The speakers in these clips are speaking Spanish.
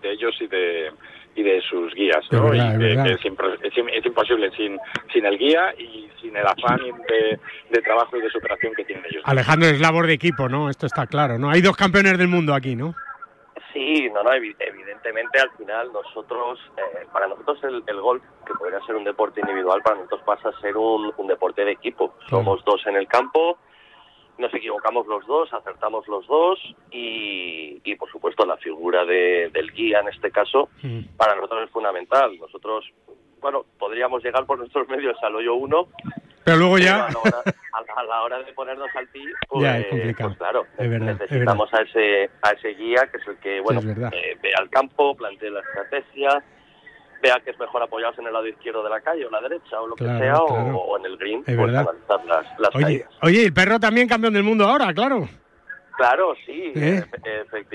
de ellos y de y de sus guías, ¿no? y que, es, imposible sin, sin el guía y sin el afán de, de, trabajo y de superación que tienen ellos. Alejandro, es labor de equipo, ¿no? Esto está claro, ¿no? Hay dos campeones del mundo aquí, ¿no? Sí, no, no, evidentemente al final nosotros, eh, para nosotros el, el, golf, que podría ser un deporte individual, para nosotros pasa a ser un, un deporte de equipo. Somos dos en el campo, nos equivocamos los dos, acertamos los dos y, y por supuesto la figura de, del guía en este caso mm. para nosotros es fundamental. Nosotros, bueno, podríamos llegar por nuestros medios al hoyo uno, pero luego ya... a, la hora, de ponernos al ti, pues, pues claro, necesitamos a ese a ese guía que es el que, bueno, eh, ve al campo, plantea la estrategia, vea que es mejor apoyarse en el lado izquierdo de la calle o la derecha o lo que sea, o, en el green, es pues las, las oye, Oye, el perro también campeón del mundo ahora, claro. Claro, sí, ¿Eh?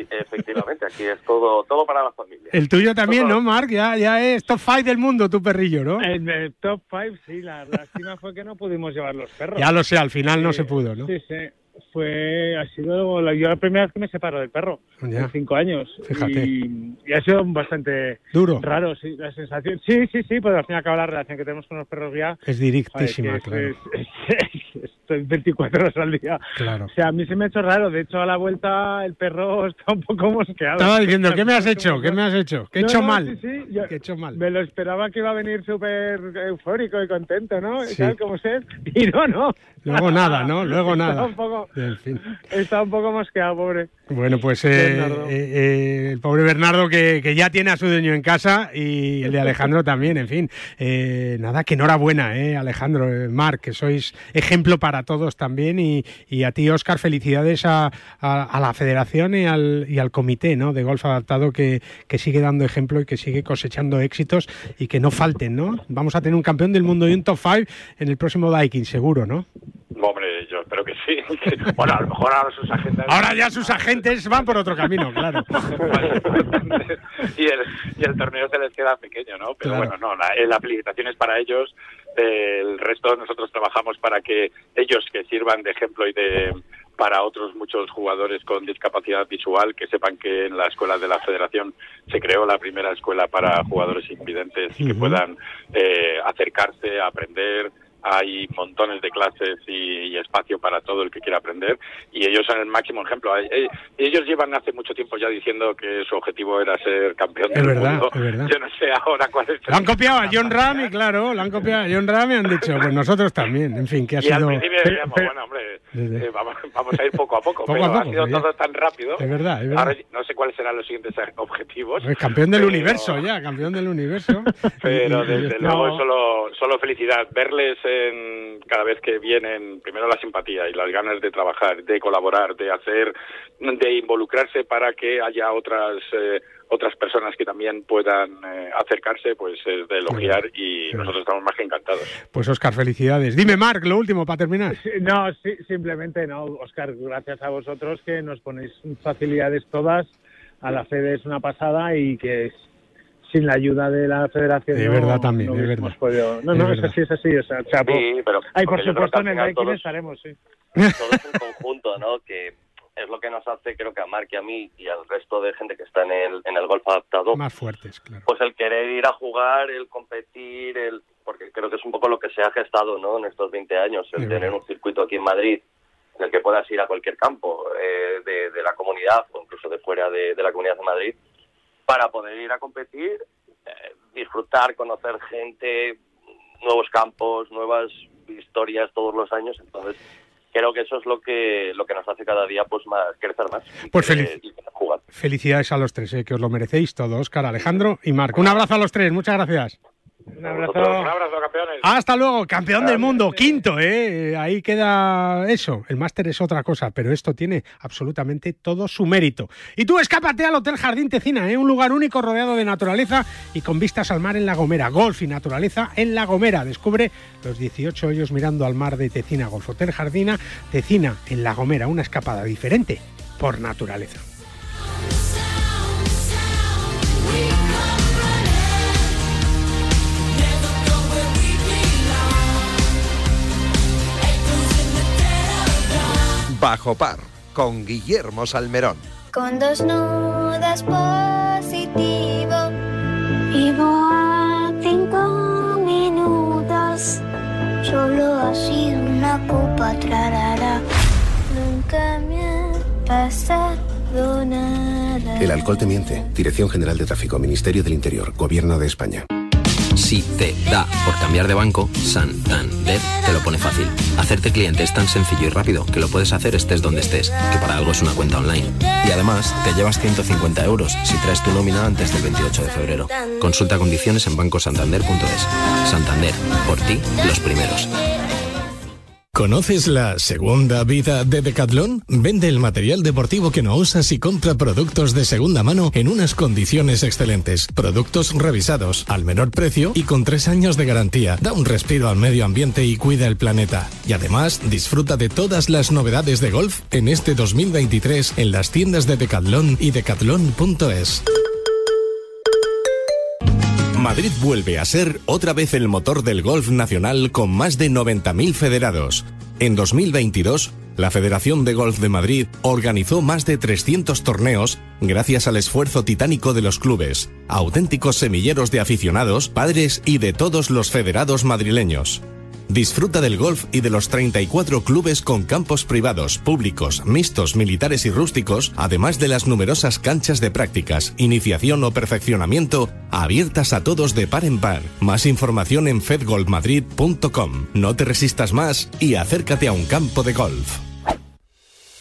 efectivamente, aquí es todo todo para la familia. El tuyo también, ¿no, Mark? Ya, ya es top 5 del mundo tu perrillo, ¿no? En el top 5, sí, la lástima fue que no pudimos llevar los perros. Ya lo sé, al final no se pudo, ¿no? Sí, sí fue ha sido la, yo la primera vez que me separo del perro en cinco años. Y, ha sido bastante duro. raro sí la sensación. Sí sí sí pues al fin y al cabo la relación que tenemos con los perros ya es directísima claro. estoy 24 horas al día claro o sea a mí se me ha hecho raro de hecho a la vuelta el perro está un poco mosqueado estaba diciendo ¿qué me has hecho? ¿qué me has hecho? ¿qué he hecho mal? Sí, sí, he hecho mal? me lo esperaba que iba a venir súper eufórico y contento ¿no? y tal como ser y no no luego nada ¿no? luego nada Está un poco mosqueado, pobre. Bueno, pues eh, eh, eh, el pobre Bernardo que, ya tiene a su dueño en casa y el de Alejandro también, en fin. nada, que enhorabuena, eh, Alejandro, Marc, que sois ejemplo para todos también y, a ti, Oscar, felicidades a, la federación y al, y al comité ¿no? de golf adaptado que, que sigue dando ejemplo y que sigue cosechando éxitos y que no falten, ¿no? Vamos a tener un campeón del mundo y un top 5 en el próximo Daikin, seguro, ¿no? Hombre, yo espero que sí. bueno, a lo mejor ahora sus agentes... Ahora ya sus agentes van por otro camino, claro. y, el, y el torneo se les queda pequeño, ¿no? Pero bueno, no, la, la felicitación es para ellos. El resto nosotros trabajamos para que ellos que sirvan de ejemplo y de para otros muchos jugadores con discapacidad visual que sepan que en la escuela de la federación se creó la primera escuela para jugadores invidentes y que puedan eh, acercarse, aprender, hay montones de clases y, espacio para todo el que quiera aprender y ellos son el máximo ejemplo. Eh, ellos llevan hace mucho tiempo ya diciendo que su objetivo era ser campeón del mundo. Yo no sé ahora cuál es. Lo han copiado a John Ram claro, lo han copiado a John Ram y han dicho, pues nosotros también. En fin, que ha y sido. Al principio decíamos, bueno, hombre, eh, vamos, a ir poco a poco, pero ha sido todo tan rápido. Es verdad, es verdad. no sé cuáles serán los siguientes objetivos. Es campeón del universo ya, campeón del universo. pero desde luego solo, solo felicidad. Verles cada vez que vienen, primero la simpatía y las ganas de trabajar, de colaborar, de hacer, de involucrarse para que haya otras eh, otras personas que también puedan eh, acercarse, pues es de elogiar y nosotros estamos más que encantados. Pues Oscar, felicidades. Dime, Marc, lo último para terminar. No, sí, simplemente no, Oscar, gracias a vosotros que nos ponéis facilidades todas. A la FED es una pasada y que sin la ayuda de la federación. De verdad también, de verdad. no, no, es así, es así. O sea, sí, pero, Ay, por supuesto, en el Daikin estaremos, sí. Todo es un conjunto, ¿no? Que es lo que nos hace, creo que a Mark y a mí y al resto de gente que está en el, en el golf adaptado. Más fuertes, claro. Pues el querer ir a jugar, el competir, el porque creo que es un poco lo que se ha gestado, ¿no? En estos 20 años, el tener un circuito aquí en Madrid en el que puedas ir a cualquier campo eh, de, de, la comunidad o incluso de fuera de, de la comunidad de Madrid para poder ir a competir, eh, disfrutar, conocer gente, nuevos campos, nuevas historias todos los años. Entonces, creo que eso es lo que lo que nos hace cada día pues más crecer más. Pues felicidades a los tres, eh, que os lo merecéis todos, Oscar, Alejandro y Marco. Un abrazo a los tres, muchas gracias. Un abrazo. Un abrazo, campeones. Hasta luego, campeón del mundo, quinto, ¿eh? Ahí queda eso. El máster es otra cosa, pero esto tiene absolutamente todo su mérito. Y tú escápate al Hotel Jardín Tecina, ¿eh? Un lugar único rodeado de naturaleza y con vistas al mar en La Gomera. Golf y naturaleza en La Gomera. Descubre los 18 hoyos mirando al mar de Tecina. Golf Hotel Jardina Tecina en La Gomera. Una escapada diferente por naturaleza. Bajo Par con Guillermo Salmerón. Con dos nudos positivo vivo a cinco minutos. Solo así una copa trarara. Nunca me ha pasado nada. El alcohol te miente. Dirección General de Tráfico, Ministerio del Interior, Gobierno de España. Si te da por cambiar de banco, Santander te lo pone fácil. Hacerte cliente es tan sencillo y rápido que lo puedes hacer estés donde estés, que para algo es una cuenta online. Y además, te llevas 150 euros si traes tu nómina antes del 28 de febrero. Consulta condiciones en bancosantander.es. Santander, por ti, los primeros. ¿Conoces la segunda vida de Decathlon? Vende el material deportivo que no usas y compra productos de segunda mano en unas condiciones excelentes. Productos revisados, al menor precio y con tres años de garantía. Da un respiro al medio ambiente y cuida el planeta. Y además, disfruta de todas las novedades de golf en este 2023 en las tiendas de Decathlon y decathlon.es. Madrid vuelve a ser otra vez el motor del golf nacional con más de 90.000 federados. En 2022, la Federación de Golf de Madrid organizó más de 300 torneos gracias al esfuerzo titánico de los clubes, auténticos semilleros de aficionados, padres y de todos los federados madrileños. Disfruta del golf y de los 34 clubes con campos privados, públicos, mixtos, militares y rústicos, además de las numerosas canchas de prácticas, iniciación o perfeccionamiento abiertas a todos de par en par. Más información en fedgolfmadrid.com. No te resistas más y acércate a un campo de golf.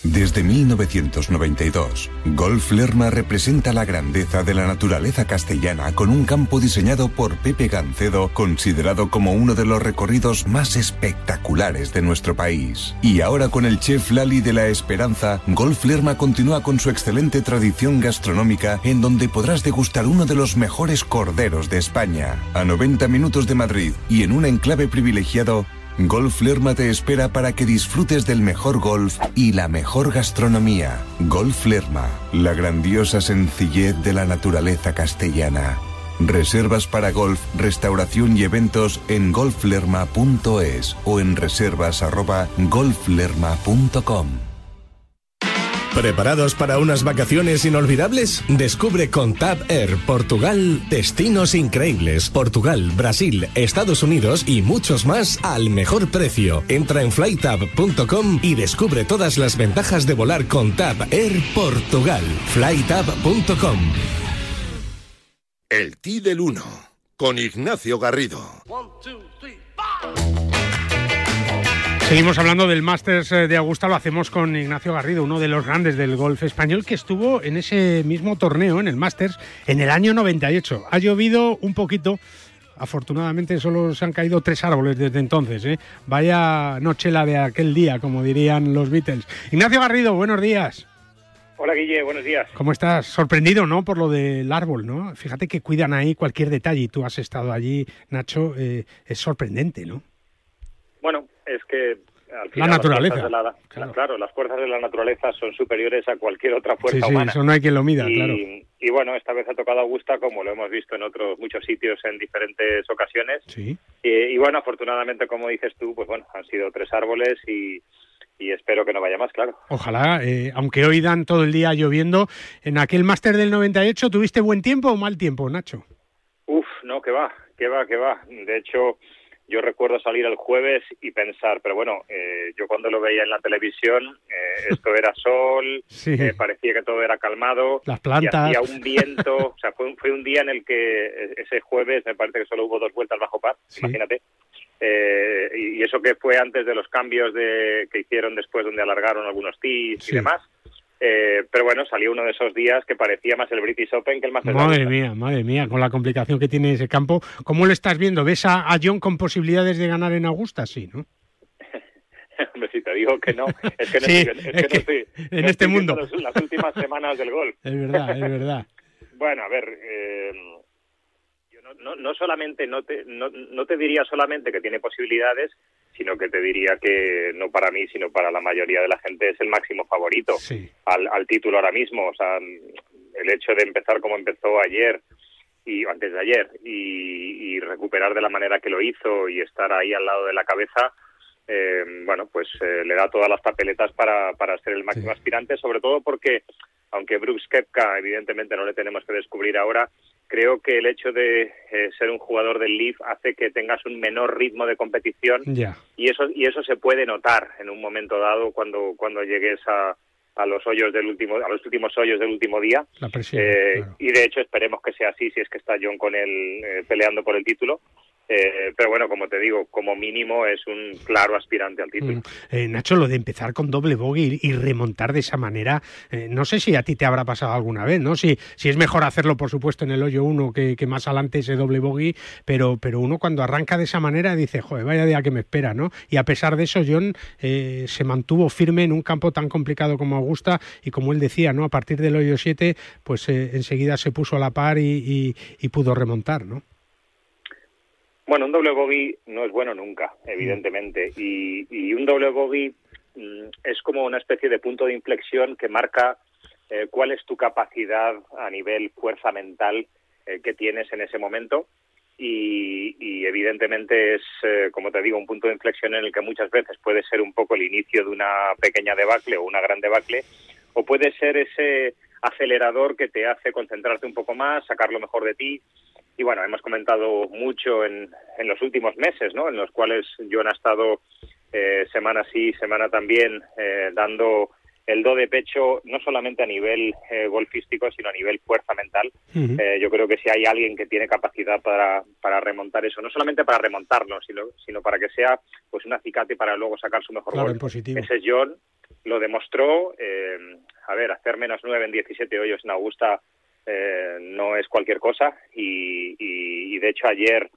Desde 1992, Golf Lerma representa la grandeza de la naturaleza castellana con un campo diseñado por Pepe Gancedo, considerado como uno de los recorridos más espectaculares de nuestro país. Y ahora con el chef Lali de la Esperanza, Golf Lerma continúa con su excelente tradición gastronómica en donde podrás degustar uno de los mejores corderos de España, a 90 minutos de Madrid y en un enclave privilegiado Golf Lerma te espera para que disfrutes del mejor golf y la mejor gastronomía. Golf Lerma, la grandiosa sencillez de la naturaleza castellana. Reservas para golf, restauración y eventos en golflerma.es o en reservas@golflerma.com. ¿Preparados para unas vacaciones inolvidables? Descubre con TAP Air Portugal destinos increíbles. Portugal, Brasil, Estados Unidos y muchos más al mejor precio. Entra en flytab.com y descubre todas las ventajas de volar con TAP Air Portugal. flytab.com. El T del 1 con Ignacio Garrido. Seguimos hablando del Masters eh, de Augusta, lo hacemos con Ignacio Garrido, uno de los grandes del golf español que estuvo en ese mismo torneo, en el Masters, en el año 98. Ha llovido un poquito, afortunadamente solo se han caído tres árboles desde entonces. ¿eh? Vaya noche la de aquel día, como dirían los Beatles. Ignacio Garrido, buenos días. Hola Guille, buenos días. ¿Cómo estás? Sorprendido, ¿no? Por lo del árbol, ¿no? Fíjate que cuidan ahí cualquier detalle y tú has estado allí, Nacho, eh, es sorprendente, ¿no? Es que al final la naturaleza. Las la, claro. las fuerzas de la naturaleza son superiores a cualquier otra fuerza sí, sí, humana. Eso no hay quien lo mida, y, claro. Y bueno, esta vez ha tocado Augusta, como lo hemos visto en otros muchos sitios en diferentes ocasiones. Sí. Y, y bueno, afortunadamente, como dices tú, pues bueno, han sido tres árboles y, y espero que no vaya más, claro. Ojalá, eh, aunque hoy dan todo el día lloviendo. En aquel máster del 98, ¿tuviste buen tiempo o mal tiempo, Nacho? Uf, no, que va, que va, que va. De hecho, yo recuerdo salir el jueves y pensar, pero bueno, eh, yo cuando lo veía en la televisión, eh, esto era sol, Sí. eh, parecía que todo era calmado, Las plantas. y hacía un viento, o sea, fue, un- fue un día en el que eh, ese jueves me parece que solo hubo dos vueltas bajo par, Sí. imagínate. Eh, y, eso que fue antes de los cambios de, que hicieron después donde alargaron algunos Sí. y demás. Eh, pero bueno, salió uno de esos días que parecía más el British Open que el Masters Madre mía, madre mía, con la complicación que tiene ese campo. ¿Cómo lo estás viendo? ¿Ves a, a John con posibilidades de ganar en Augusta? Sí, ¿no? Hombre, si te digo que no, es que no, Sí, estoy, es es que no que estoy- en no este estoy mundo. los- las últimas semanas del golf. Es verdad, es verdad. Bueno, a ver, eh, no, no, no solamente, no te, no, no te diría solamente que tiene posibilidades, sino que te diría que no para mí, sino para la mayoría de la gente es el máximo favorito Sí, al, al título ahora mismo. O sea, el hecho de empezar como empezó ayer y antes de ayer y, y recuperar de la manera que lo hizo y estar ahí al lado de la cabeza, eh, bueno, pues eh, le da todas las papeletas para, para ser el máximo Sí. aspirante, sobre todo porque, aunque Brooks Kepka evidentemente no le tenemos que descubrir ahora, creo que el hecho de eh, ser un jugador del Leaf hace que tengas un menor ritmo de competición y eso y eso se puede notar en un momento dado cuando cuando llegues a, a los hoyos del último a los últimos hoyos del último día. Eh, y de hecho esperemos que sea así si es que está John con él eh, peleando por el título eh, pero bueno, como te digo, como mínimo es un claro aspirante al título. Mm. Eh, Nacho, lo de empezar con doble bogey y, remontar de esa manera, eh, no sé si a ti te habrá pasado alguna vez, ¿no? Si, si es mejor hacerlo, por supuesto, en el hoyo uno que, más adelante ese doble bogey, pero, pero uno cuando arranca de esa manera dice, joder, vaya día que me espera, ¿no? Y a pesar de eso, John se mantuvo firme en un campo tan complicado como Augusta y como él decía, ¿no? A partir del hoyo 7, pues enseguida se puso a la par y pudo remontar, ¿no? Bueno, un doble bogey no es bueno nunca, evidentemente, y, un doble bogey mm, es como una especie de punto de inflexión que marca eh, cuál es tu capacidad a nivel fuerza mental eh, que tienes en ese momento. Y, evidentemente es, eh, como te digo, un punto de inflexión en el que muchas veces puede ser un poco el inicio de una pequeña debacle o una gran debacle o puede ser ese acelerador que te hace concentrarte un poco más, sacar lo mejor de ti y bueno, hemos comentado mucho en, en los últimos meses, ¿no? En los cuales John ha estado eh, semana sí, semana también, eh, dando el do de pecho, no solamente a nivel eh, golfístico, sino a nivel fuerza mental. Eh, yo creo que si hay alguien que tiene capacidad para, para remontar eso, no solamente para remontarlo, sino, sino para que sea pues un acicate para luego sacar su mejor claro, gol. Ese es John, lo demostró. a ver, hacer menos nueve en 17 hoyos en Augusta eh, no es cualquier cosa y, y, de hecho ayer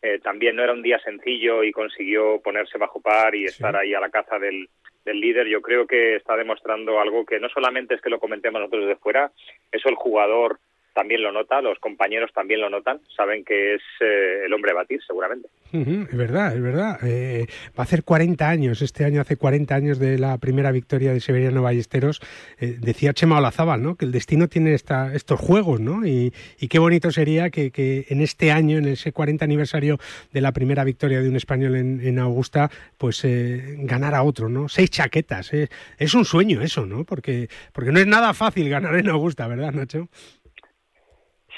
eh, también no era un día sencillo y consiguió ponerse bajo par y estar ahí a la caza del, del líder. Yo creo que está demostrando algo que no solamente es que lo comentemos nosotros desde fuera, eso el jugador también lo nota, los compañeros también lo notan, saben que es eh, el hombre batir seguramente. es verdad, es verdad. Eh, va a hacer 40 años, este año hace 40 años de la primera victoria de Severiano Ballesteros. Eh, decía Chema Olazábal, ¿no? Que el destino tiene esta, estos juegos, ¿no? Y, qué bonito sería que, en este año, en ese 40 aniversario de la primera victoria de un español en, Augusta, pues ganara otro, ¿no? Seis chaquetas. Es un sueño eso, ¿no? Porque, porque no es nada fácil ganar en Augusta, ¿verdad, Nacho?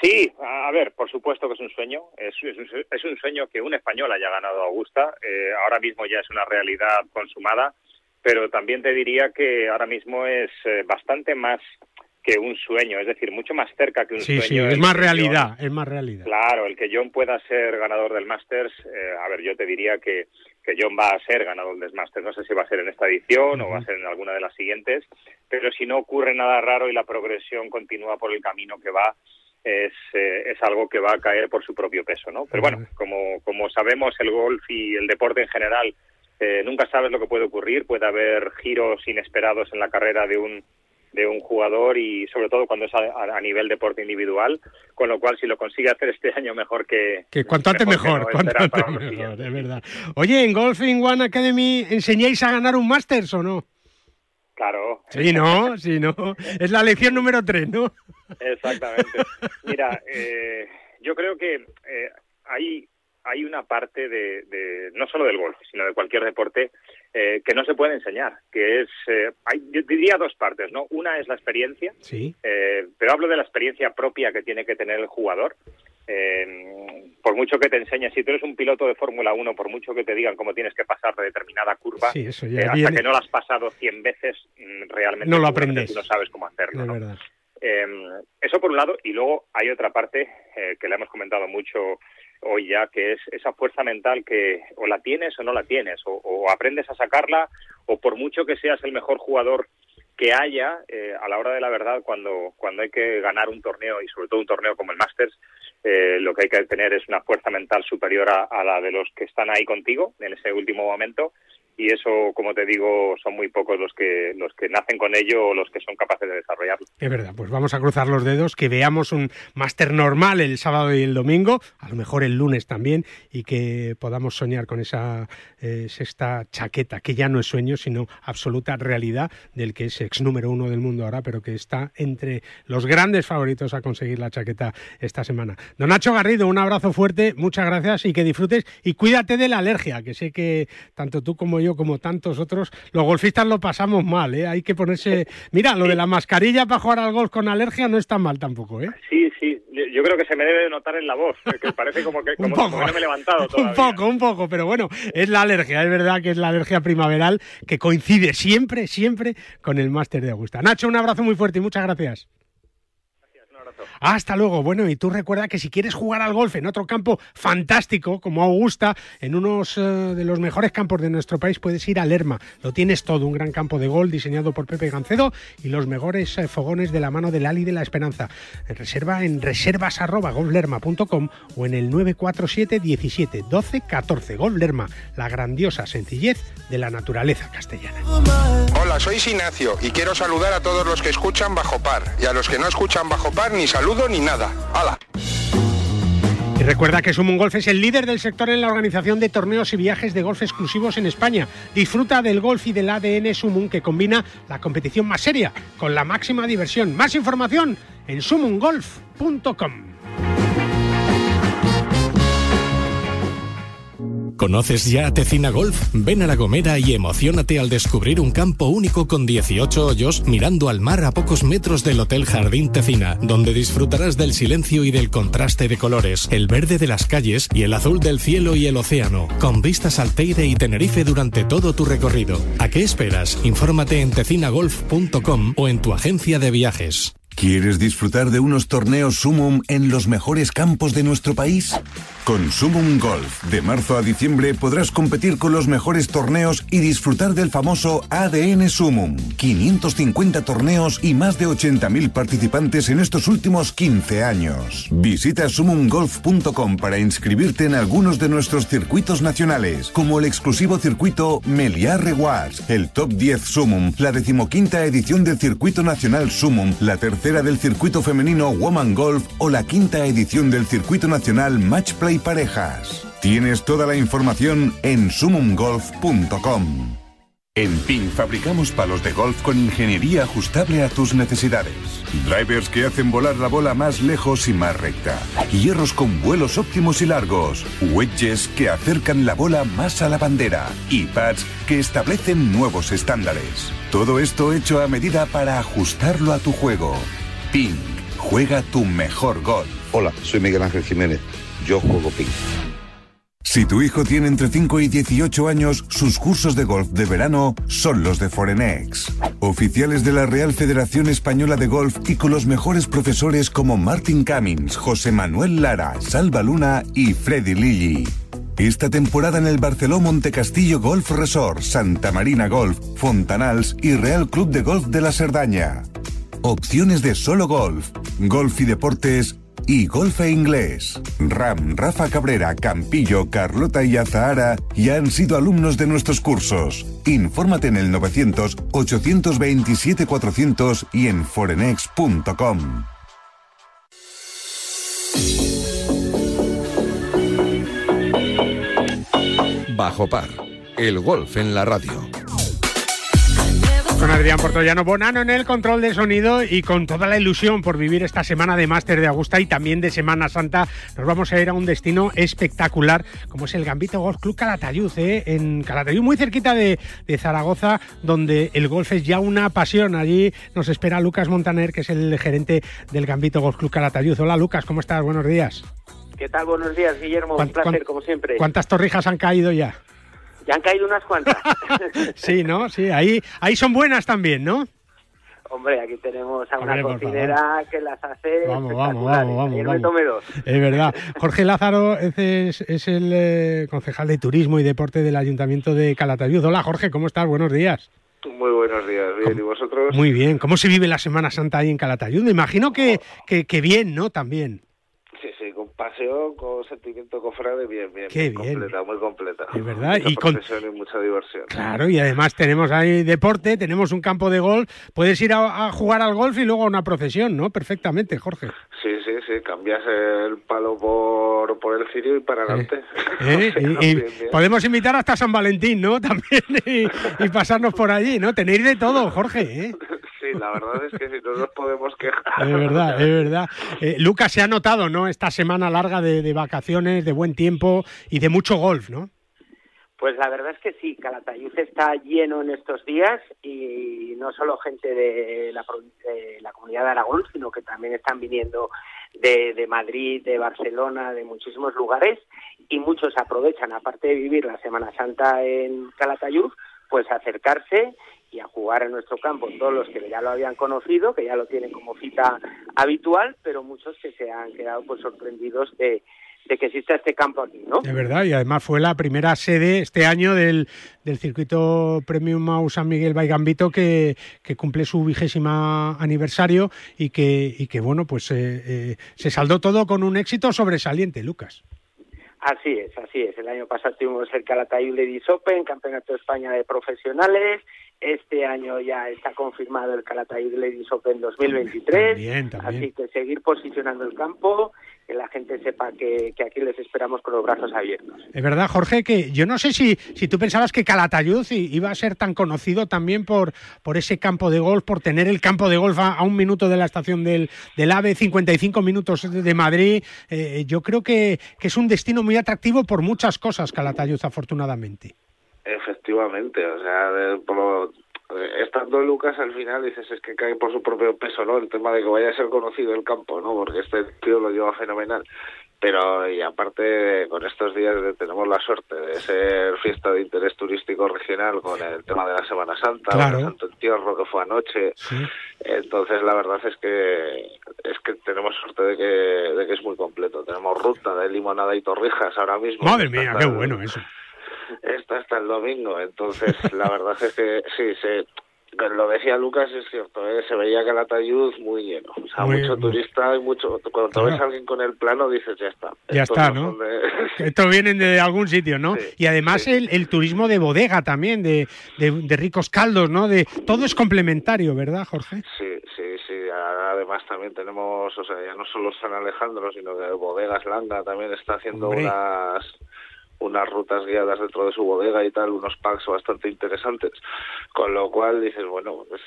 Sí, a ver, por supuesto que es un sueño. Es, es, un sueño que un español haya ganado Augusta. Eh, ahora mismo ya es una realidad consumada, pero también te diría que ahora mismo es eh, bastante más que un sueño, es decir, mucho más cerca que un sueño. Sí, es más realidad, es más realidad. Claro, el que John pueda ser ganador del Masters, eh, a ver, yo te diría que, que John va a ser ganador del Masters. No sé si va a ser en esta edición o va a ser en alguna de las siguientes, pero si no ocurre nada raro y la progresión continúa por el camino que va, es, eh, es algo que va a caer por su propio peso, ¿no? Pero bueno, como, como sabemos, el golf y el deporte en general, eh, nunca sabes lo que puede ocurrir, puede haber giros inesperados en la carrera de un de un jugador y sobre todo cuando es a, nivel deporte individual, con lo cual si lo consigue hacer este año mejor que... Que cuanto antes mejor, cuanto antes mejor, es verdad. Oye, ¿en Golfing One Academy enseñáis a ganar un Masters o no? Claro. Sí, no, sí, no. Es la lección número tres, ¿no? Exactamente. Mira, eh, yo creo que eh, hay, hay una parte de, no solo del golf, sino de cualquier deporte eh, que no se puede enseñar, que es, hay, yo diría dos partes, ¿no? Una es la experiencia, sí. pero hablo de la experiencia propia que tiene que tener el jugador eh, por mucho que te enseñes, si tú eres un piloto de Fórmula 1, por mucho que te digan cómo tienes que pasar de determinada curva, eh, hasta que no la has pasado 100 veces, mm, realmente no lo aprendes. no sabes cómo hacerlo. Em, eso por un lado, y luego hay otra parte eh, que le hemos comentado mucho hoy ya, que es esa fuerza mental que o la tienes o no la tienes, o aprendes a sacarla, o por mucho que seas el mejor jugador que haya eh, a la hora de la verdad cuando, cuando hay que ganar un torneo y sobre todo un torneo como el Masters, eh, lo que hay que tener es una fuerza mental superior a, la de los que están ahí contigo en ese último momento y eso, como te digo, son muy pocos los que los que nacen con ello o los que son capaces de desarrollarlo. Es verdad, pues vamos a cruzar los dedos, que veamos un máster normal el sábado y el domingo, a lo mejor el lunes también, y que podamos soñar con esa eh, sexta chaqueta, que ya no es sueño, sino absoluta realidad del que es ex número uno del mundo ahora, pero que está entre los grandes favoritos a conseguir la chaqueta esta semana. Don Nacho Garrido, un abrazo fuerte, muchas gracias y que disfrutes y cuídate de la alergia, que sé que tanto tú como yo yo como tantos otros, los golfistas lo pasamos mal, ¿eh? Hay que ponerse... Mira, lo de la mascarilla para jugar al golf con alergia no está mal tampoco, ¿eh? Sí, sí, yo creo que se me debe notar en la voz, que parece como que, como, no me he levantado todavía. Un poco, un poco, pero bueno, es la alergia, es verdad que es la alergia primaveral que coincide siempre, siempre con el máster de Augusta. Nacho, un abrazo muy fuerte y muchas gracias. Hasta luego. Bueno, y tú recuerda que si quieres jugar al golf en otro campo fantástico como Augusta, en unos eh, de los mejores campos de nuestro país, puedes ir a Lerma. Lo tienes todo, un gran campo de golf diseñado por Pepe Gancedo y los mejores eh, fogones de la mano del Ali de la Esperanza. Reserva en reservas@golflerma.com o en el 947 17 12 14. Golf Lerma, la grandiosa sencillez de la naturaleza castellana. Hola, soy Ignacio y quiero saludar a todos los que escuchan Bajo Par y a los que no escuchan Bajo Par ni saludo ni nada. ¡Hala! Y recuerda que Sumun Golf es el líder del sector en la organización de torneos y viajes de golf exclusivos en España. Disfruta del golf y del ADN Sumun que combina la competición más seria con la máxima diversión. Más información en sumungolf.com. ¿Conoces ya Tecina Golf? Ven a La Gomera y emocionate al descubrir un campo único con 18 hoyos mirando al mar a pocos metros del Hotel Jardín Tecina, donde disfrutarás del silencio y del contraste de colores, el verde de las calles y el azul del cielo y el océano, con vistas al Teide y Tenerife durante todo tu recorrido. ¿A qué esperas? Infórmate en tecinagolf.com o en tu agencia de viajes. ¿Quieres disfrutar de unos torneos Sumum en los mejores campos de nuestro país? Con Sumum Golf, de marzo a diciembre podrás competir con los mejores torneos y disfrutar del famoso ADN Sumum. 550 torneos y más de 80.000 participantes en estos últimos 15 años. Visita sumumgolf.com para inscribirte en algunos de nuestros circuitos nacionales, como el exclusivo circuito Meliá Rewards, el Top 10 Sumum, la decimoquinta edición del Circuito Nacional Sumum, la tercera del circuito femenino Woman Golf o la quinta edición del Circuito Nacional Match Play parejas. Tienes toda la información en sumumgolf.com. En PIN fabricamos palos de golf con ingeniería ajustable a tus necesidades. Drivers que hacen volar la bola más lejos y más recta. Hierros con vuelos óptimos y largos. Wedges que acercan la bola más a la bandera. Y pads que establecen nuevos estándares. Todo esto hecho a medida para ajustarlo a tu juego. PIN. Juega tu mejor golf. Hola, soy Miguel Ángel Jiménez. Yo juego PIN. Si tu hijo tiene entre 5 y 18 años, sus cursos de golf de verano son los de Forenex. Oficiales de la Real Federación Española de Golf y con los mejores profesores como Martin Cummings, José Manuel Lara, Salva Luna y Freddy Lilly. Esta temporada en el Barceló Montecastillo Golf Resort, Santa Marina Golf, Fontanals y Real Club de Golf de la Cerdaña. Opciones de solo golf, golf y deportes y golf e inglés. Ram, Rafa Cabrera, Campillo, Carlota y Azahara ya han sido alumnos de nuestros cursos. Infórmate en el 900-827-400 y en forenex.com. Bajo par, el golf en la radio. Con Adrián Portollano Bonano en el control de sonido y con toda la ilusión por vivir esta semana de Máster de Augusta y también de Semana Santa, nos vamos a ir a un destino espectacular como es el Gambito Golf Club Calatayud, ¿eh? en Calatayud, muy cerquita de, de, Zaragoza, donde el golf es ya una pasión. Allí nos espera Lucas Montaner, que es el gerente del Gambito Golf Club Calatayud. Hola Lucas, ¿cómo estás? Buenos días. ¿Qué tal? Buenos días, Guillermo. Un placer, como siempre. ¿Cuántas torrijas han caído ya? Ya han caído unas cuantas. sí, ¿no? Sí, ahí, ahí son buenas también, ¿no? Hombre, aquí tenemos a una cocinera que las hace. Vamos, vamos, vamos, vamos. vamos. Tome dos. Es verdad. Jorge Lázaro es, es el eh, concejal de Turismo y Deporte del Ayuntamiento de Calatayud. Hola, Jorge, ¿cómo estás? Buenos días. Muy buenos días, bien, ¿y vosotros? Muy bien. ¿Cómo se vive la Semana Santa ahí en Calatayud? Me imagino que, que, que bien, ¿no? También. Paseo, con sentimiento cofrade, bien, bien. Qué bien. completa, muy completa. Es verdad. Mucha y con... y mucha diversión. Claro, y además tenemos ahí deporte, tenemos un campo de golf. Puedes ir a, a, jugar al golf y luego a una procesión, ¿no? Perfectamente, Jorge. Sí, sí, sí. Cambias el palo por, por el cirio y para adelante. ¿Eh? ¿Eh? y, y bien, bien. podemos invitar hasta San Valentín, ¿no? También y, y, pasarnos por allí, ¿no? Tenéis de todo, Jorge, ¿eh? Sí, la verdad es que si no nos podemos quejar. Es verdad, es verdad. Eh, Lucas, se ha notado, ¿no? Esta semana larga de, de vacaciones, de buen tiempo y de mucho golf, ¿no? Pues la verdad es que sí, Calatayud está lleno en estos días y no solo gente de la, de la comunidad de Aragón, sino que también están viniendo de, de, Madrid, de Barcelona, de muchísimos lugares y muchos aprovechan, aparte de vivir la Semana Santa en Calatayud, pues acercarse y a jugar en nuestro campo, todos los que ya lo habían conocido, que ya lo tienen como cita habitual, pero muchos que se han quedado pues sorprendidos de, que exista este campo aquí, ¿no? De verdad, y además fue la primera sede este año del, del circuito Premium Mau San Miguel Baigambito que, que cumple su vigésima aniversario y que, y que bueno, pues eh, eh, se saldó todo con un éxito sobresaliente, Lucas. Así es, así es. El año pasado tuvimos el Calatayud Ladies Open, Campeonato de España de Profesionales. Este año ya está confirmado el Calatayud Ladies Open 2023. También, también. Así que seguir posicionando el campo, que la gente sepa que, que, aquí les esperamos con los brazos abiertos. Es verdad, Jorge, que yo no sé si, si tú pensabas que Calatayud iba a ser tan conocido también por, por ese campo de golf, por tener el campo de golf a, a un minuto de la estación del, del AVE, 55 minutos de, de Madrid. Eh, yo creo que, que es un destino muy atractivo por muchas cosas, Calatayud, afortunadamente. Efectivamente, o sea, por lo, estando Lucas al final dices es que cae por su propio peso, ¿no? El tema de que vaya a ser conocido el campo, ¿no? Porque este tío lo lleva fenomenal. Pero, y aparte, con estos días tenemos la suerte de ser fiesta de interés turístico regional con el tema de la Semana Santa, claro. el Santo Entierro que fue anoche. Sí. Entonces, la verdad es que es que tenemos suerte de que, de que es muy completo. Tenemos ruta de limonada y torrijas ahora mismo. Madre mía, qué bueno eso esta hasta el domingo. Entonces, la verdad es que sí, se, lo decía Lucas, es cierto, ¿eh? se veía Calatayud muy lleno. O sea, Muy- mucho turista y mucho. Cuando Claro. ves a alguien con el plano, dices, ya está. Ya Estos está, no de- Estos vienen de algún sitio, ¿no? Sí, y además el, el turismo de bodega también, de, de, de ricos caldos, ¿no? De todo es complementario, ¿verdad, Jorge? Sí, sí, sí. Además también tenemos, o sea, ya no solo San Alejandro, sino que Bodegas Langa también está haciendo Hombre. unas unas rutas guiadas dentro de su bodega y tal, unos packs bastante interesantes. Con lo cual dices, bueno, pues,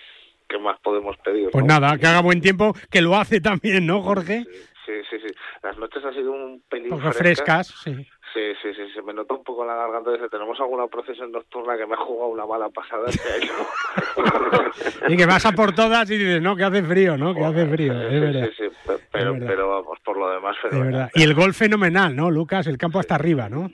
¿qué más podemos pedir? Pues no? nada, que haga buen tiempo, que lo hace también, ¿no, Jorge? Sí, sí, sí. Las noches han sido un pelín frescas. frescas, sí. Sí, sí, sí, se me nota un poco la garganta. Dice, tenemos alguna procesión nocturna que me ha jugado una mala pasada este año. Y que vas a por todas y dices, no, que hace frío, ¿no? Que hace frío, es Sí, verdad. sí, sí, pe- pero, pero vamos, por lo demás, Es fenomenal. verdad. Y el gol fenomenal, ¿no, Lucas? El campo hasta arriba, ¿no?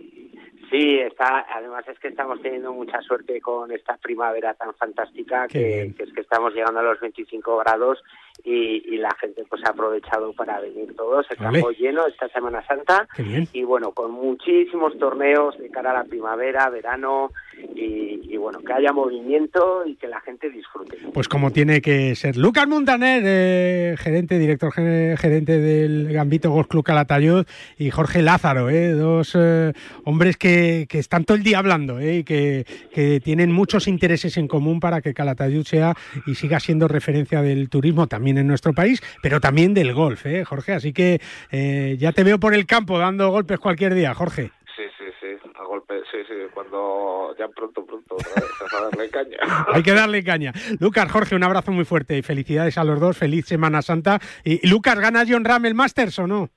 Sí, está, además es que estamos teniendo mucha suerte con esta primavera tan fantástica que, que es que estamos llegando a los 25 grados y, y la gente pues ha aprovechado para venir todos, el Vale. campo lleno esta Semana Santa Qué bien. y bueno, con muchísimos torneos de cara a la primavera, verano y, y bueno, que haya movimiento y que la gente disfrute. Pues como tiene que ser. Lucas Montaner, eh, gerente, director gerente del Gambito Golf Club Calatayud, y Jorge Lázaro, eh, dos eh, hombres que, que están todo el día hablando eh, y que, que tienen muchos intereses en común para que Calatayud sea y siga siendo referencia del turismo también en nuestro país, pero también del golf, eh, Jorge. Así que eh, ya te veo por el campo dando golpes cualquier día, Jorge. Sí, sí, sí, a golpe, sí, sí, cuando ya pronto, pronto, otra vez, a darle caña. Hay que darle caña. Lucas, Jorge, un abrazo muy fuerte y felicidades a los dos. Feliz Semana Santa. Y, Lucas, ¿gana John Ram el Masters o no?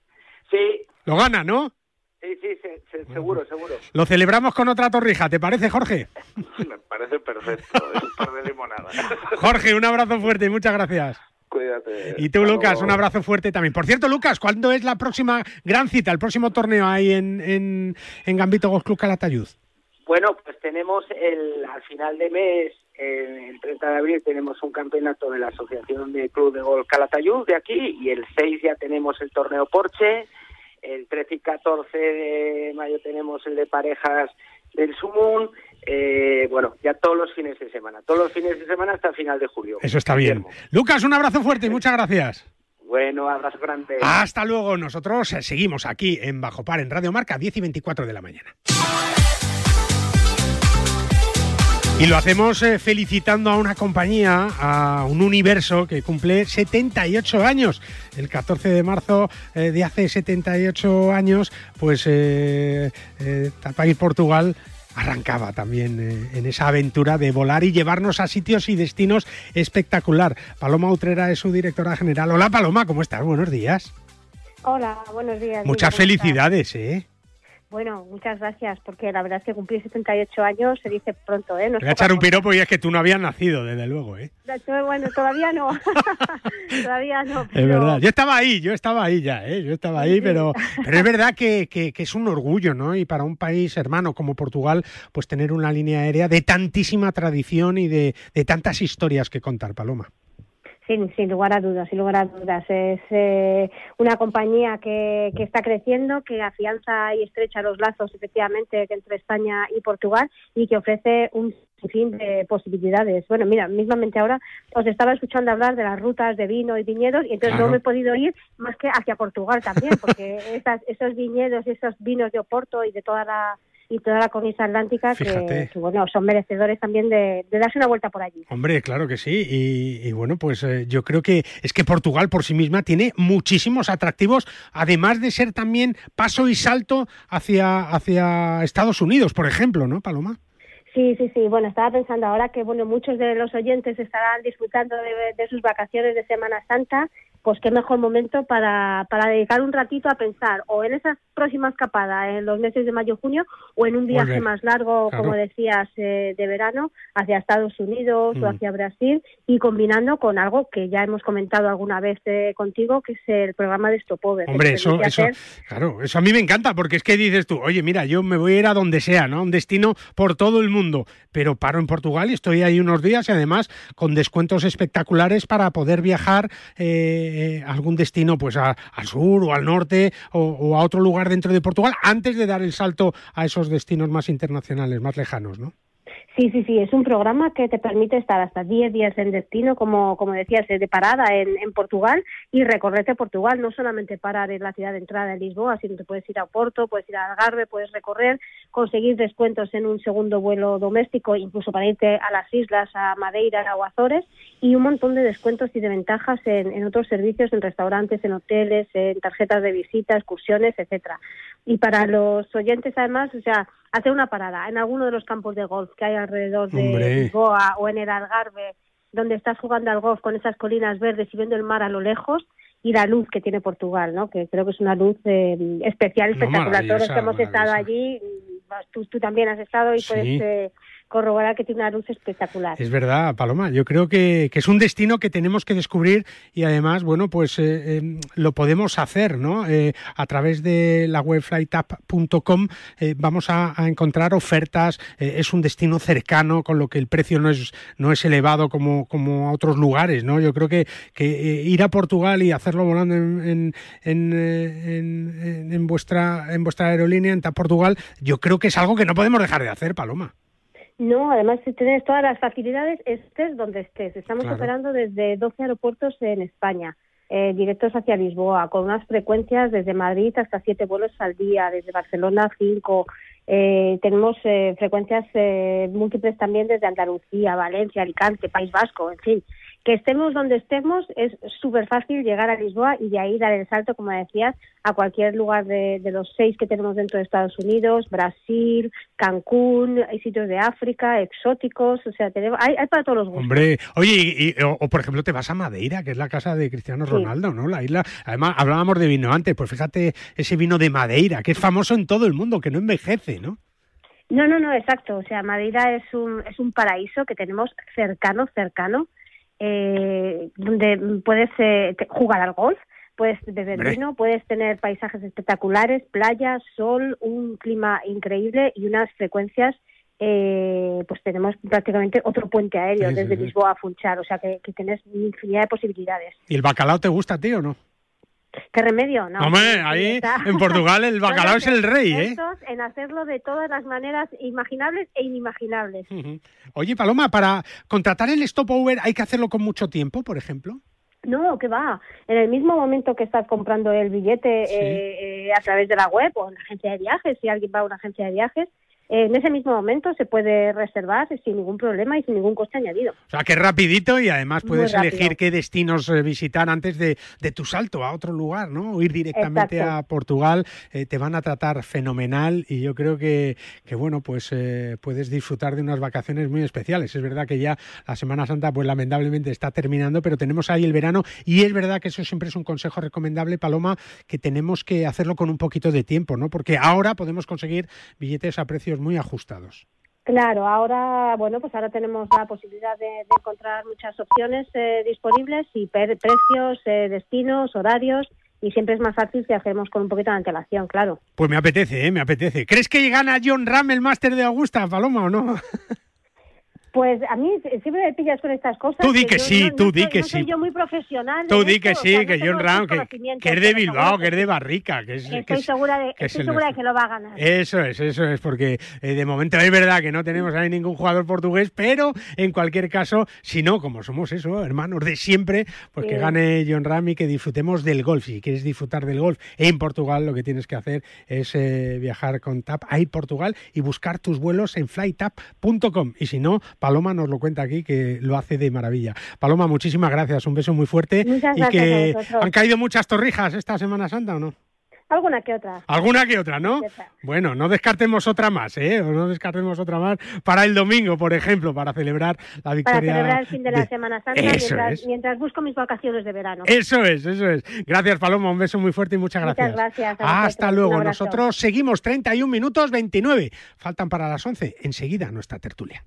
Sí, Lo gana, ¿no? sí, sí, se- se- seguro, seguro. Lo celebramos con otra torrija, ¿te parece, Jorge? Me parece perfecto, es un par de limonadas. Jorge, un abrazo fuerte y muchas gracias. Cuídate. Y tú, Hasta Lucas, luego. un abrazo fuerte también. Por cierto, Lucas, ¿cuándo es la próxima gran cita, el próximo torneo ahí en, en, en Gambito Golf Club Calatayud? Bueno, pues tenemos el, al final de mes, el, el 30 de abril, tenemos un campeonato de la Asociación de Club de Golf Calatayud de aquí y el 6 ya tenemos el torneo Porsche, el 13 y 14 de mayo tenemos el de parejas del Sumun, eh, bueno, ya todos los fines de semana, todos los fines de semana hasta el final de julio. Eso está bien. Lucas, un abrazo fuerte y muchas gracias. Bueno, abrazo grande. Hasta luego. Nosotros seguimos aquí en Bajo Par, en Radio Marca, 10 y 24 de la mañana. Y lo hacemos eh, felicitando a una compañía, a un universo que cumple 78 años. El 14 de marzo eh, de hace 78 años, pues eh, Portugal arrancaba también eh, en esa aventura de volar y llevarnos a sitios y destinos espectacular. Paloma Utrera es su directora general. Hola Paloma, ¿cómo estás? Buenos días. Hola, buenos días. Muchas felicidades, ¿eh? Bueno, muchas gracias, porque la verdad es que cumplir 78 años se dice pronto, ¿eh? No Voy a echar un piropo y es que tú no habías nacido, desde luego, ¿eh? Bueno, todavía no. todavía no. Es verdad. Yo estaba ahí, yo estaba ahí ya, ¿eh? Yo estaba ahí, pero, pero es verdad que, que, es un orgullo, ¿no? Y para un país hermano como Portugal, pues tener una línea aérea de tantísima tradición y de, de tantas historias que contar, Paloma. Sin, sin lugar a dudas, sin lugar a dudas. Es eh, una compañía que, que está creciendo, que afianza y estrecha los lazos efectivamente entre España y Portugal y que ofrece un fin de posibilidades. Bueno, mira, mismamente ahora os estaba escuchando hablar de las rutas de vino y viñedos y entonces no me he podido ir más que hacia Portugal también, porque esas, esos viñedos, esos vinos de Oporto y de toda la y toda la cornisa atlántica que, bueno son merecedores también de, darse una vuelta por allí. Hombre, claro que sí y, bueno pues eh, yo creo que es que Portugal por sí misma tiene muchísimos atractivos además de ser también paso y salto hacia hacia Estados Unidos, por ejemplo, ¿no, Paloma? Sí, sí, sí. Bueno, estaba pensando ahora que bueno muchos de los oyentes estarán disfrutando de sus vacaciones de Semana Santa pues qué mejor momento para, para dedicar un ratito a pensar o en esa próxima escapada en los meses de mayo-junio o en un viaje más largo, como decías, eh, de verano hacia Estados Unidos o mm. hacia Brasil y combinando con algo que ya hemos comentado alguna vez eh, contigo, que es el programa de Stopover. Hombre, eso, eso, claro, eso a mí me encanta porque es que dices tú, oye, mira, yo me voy a ir a donde sea, ¿no? Un destino por todo el mundo, pero paro en Portugal y estoy ahí unos días y además con descuentos espectaculares para poder viajar. Eh, eh, algún destino pues al sur o al norte o, a otro lugar dentro de Portugal antes de dar el salto a esos destinos más internacionales, más lejanos, ¿no? Sí, sí, sí, es un programa que te permite estar hasta 10 días en destino, como, como decías, de parada en, en Portugal y recorrerte Portugal, no solamente parar en la ciudad de entrada de Lisboa, sino que puedes ir a Porto, puedes ir a Algarve, puedes recorrer, conseguir descuentos en un segundo vuelo doméstico, incluso para irte a las islas, a Madeira o Azores, y un montón de descuentos y de ventajas en, en otros servicios, en restaurantes, en hoteles, en tarjetas de visita, excursiones, etcétera. Y para los oyentes, además, o sea, hacer una parada en alguno de los campos de golf que hay alrededor de Lisboa o en el Algarve, donde estás jugando al golf con esas colinas verdes y viendo el mar a lo lejos y la luz que tiene Portugal, ¿no? Que creo que es una luz eh, especial, espectacular. Todos los que hemos estado allí, tú, tú también has estado y puedes eh, corroborar que tiene una luz espectacular. Es verdad, Paloma. Yo creo que, es un destino que tenemos que descubrir y además, bueno, pues eh, em, lo podemos hacer, ¿no? Eh, a través de la web eh, vamos a, encontrar ofertas. es un destino cercano, con lo que el precio no es no es elevado como, como a otros lugares, ¿no? Yo creo que, que ir a Portugal y hacerlo volando en, en, en, vuestra en vuestra aerolínea en Portugal, yo creo que es algo que no podemos dejar de hacer, Paloma. No, además si tienes todas las facilidades, estés donde estés. Estamos operando desde 12 aeropuertos en España, eh, directos hacia Lisboa, con unas frecuencias desde Madrid hasta siete vuelos al día, desde Barcelona cinco. Eh, tenemos eh, frecuencias eh, múltiples también desde Andalucía, Valencia, Alicante, País Vasco, en fin que estemos donde estemos, es súper fácil llegar a Lisboa y de ahí dar el salto, como decías, a cualquier lugar de, los seis que tenemos dentro de Estados Unidos, Brasil, Cancún, hay sitios de África, exóticos, o sea, tenemos, hay, para todos los gustos. Hombre, oye, o, por ejemplo te vas a Madeira, que es la casa de Cristiano Ronaldo, ¿no? La isla, además hablábamos de vino antes, pues fíjate ese vino de Madeira, que es famoso en todo el mundo, que no envejece, ¿no? No, no, no, exacto. O sea, Madeira es un, es un paraíso que tenemos cercano, cercano eh, donde puedes eh, jugar al golf, puedes beber vino, puedes tener paisajes espectaculares, playas, sol, un clima increíble y unas frecuencias eh, pues tenemos prácticamente otro puente aéreo desde Lisboa a Funchal, o sea que, que tienes infinidad de posibilidades. ¿Y el bacalao te gusta a ti o no? ¿Qué remedio? No. Hombre, ahí en Portugal el bacalao es el rey, ¿eh? En hacerlo de todas las maneras imaginables e inimaginables. Oye, Paloma, para contratar el stopover hay que hacerlo con mucho tiempo, por ejemplo. No, que va. En el mismo momento que estás comprando el billete eh, eh, a través de la web o en la agencia de viajes, si alguien va a una agencia de viajes, en ese mismo momento se puede reservar sin ningún problema y sin ningún coste añadido. O sea, que rapidito y además puedes elegir qué destinos eh, visitar antes de, de tu salto a otro lugar, ¿no? O ir directamente Exacto. a Portugal. Eh, te van a tratar fenomenal y yo creo que, que bueno, pues eh, puedes disfrutar de unas vacaciones muy especiales. Es verdad que ya la Semana Santa, pues lamentablemente está terminando, pero tenemos ahí el verano y es verdad que eso siempre es un consejo recomendable, Paloma, que tenemos que hacerlo con un poquito de tiempo, ¿no? Porque ahora podemos conseguir billetes a precios muy ajustados. Claro, ahora, bueno, pues ahora tenemos la posibilidad de, de encontrar muchas opciones eh, disponibles y per- precios, eh, destinos, horarios, y siempre es más fácil si hacemos con un poquito de antelación, claro. Pues me apetece, ¿eh? me apetece. ¿Crees que gana John Ram el máster de Augusta, Paloma, o no? Pues a mí siempre me pillas con estas cosas. Tú di que sí, no- tú no di soy- que no soy sí. yo muy profesional. Tú di que o sí, sea, que John Ram, que, que es de Bilbao, que es de Barrica, que es... que Estoy es- segura de, que es estoy segura de que lo va a ganar. Eso es, eso es, porque eh, de momento es verdad que no tenemos ahí ningún jugador portugués, pero en cualquier caso, si no, como somos eso, hermanos de siempre, pues que gane John Ram y que disfrutemos del golf. Si quieres disfrutar del golf en Portugal, lo que tienes que hacer es eh, viajar con TAP a Portugal y buscar tus vuelos en flytap.com. Y si no, Paloma nos lo cuenta aquí, que lo hace de maravilla. Paloma, muchísimas gracias, un beso muy fuerte. Muchas y que han caído muchas torrijas esta Semana Santa, ¿o no? Alguna que otra. Alguna que otra, ¿no? Bueno, no descartemos otra más, ¿eh? O no descartemos otra más para el domingo, por ejemplo, para celebrar la Para victoria. celebrar el fin de la de- Semana Santa Eso mientras, es. mientras busco mis vacaciones de verano. Eso es, eso es. Gracias, Paloma. Un beso muy fuerte y muchas gracias. Muchas gracias. Hasta luego. Nosotros seguimos 31 minutos 29. Faltan para las 11. Enseguida nuestra tertulia.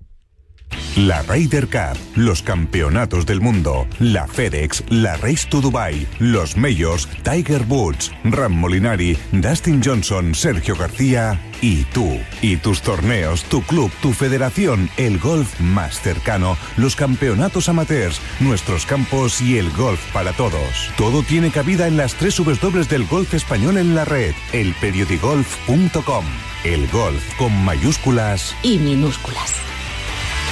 La Ryder Cup, los campeonatos del mundo, la FedEx, la Race to Dubai, los Majors, Tiger Woods, Ram Molinari, Dustin Johnson, Sergio García y tú. Y tus torneos, tu club, tu federación, el golf más cercano, los campeonatos amateurs, nuestros campos y el golf para todos. Todo tiene cabida en las tres W del golf español en la red, elperiodigolf.com. El golf con mayúsculas y minúsculas.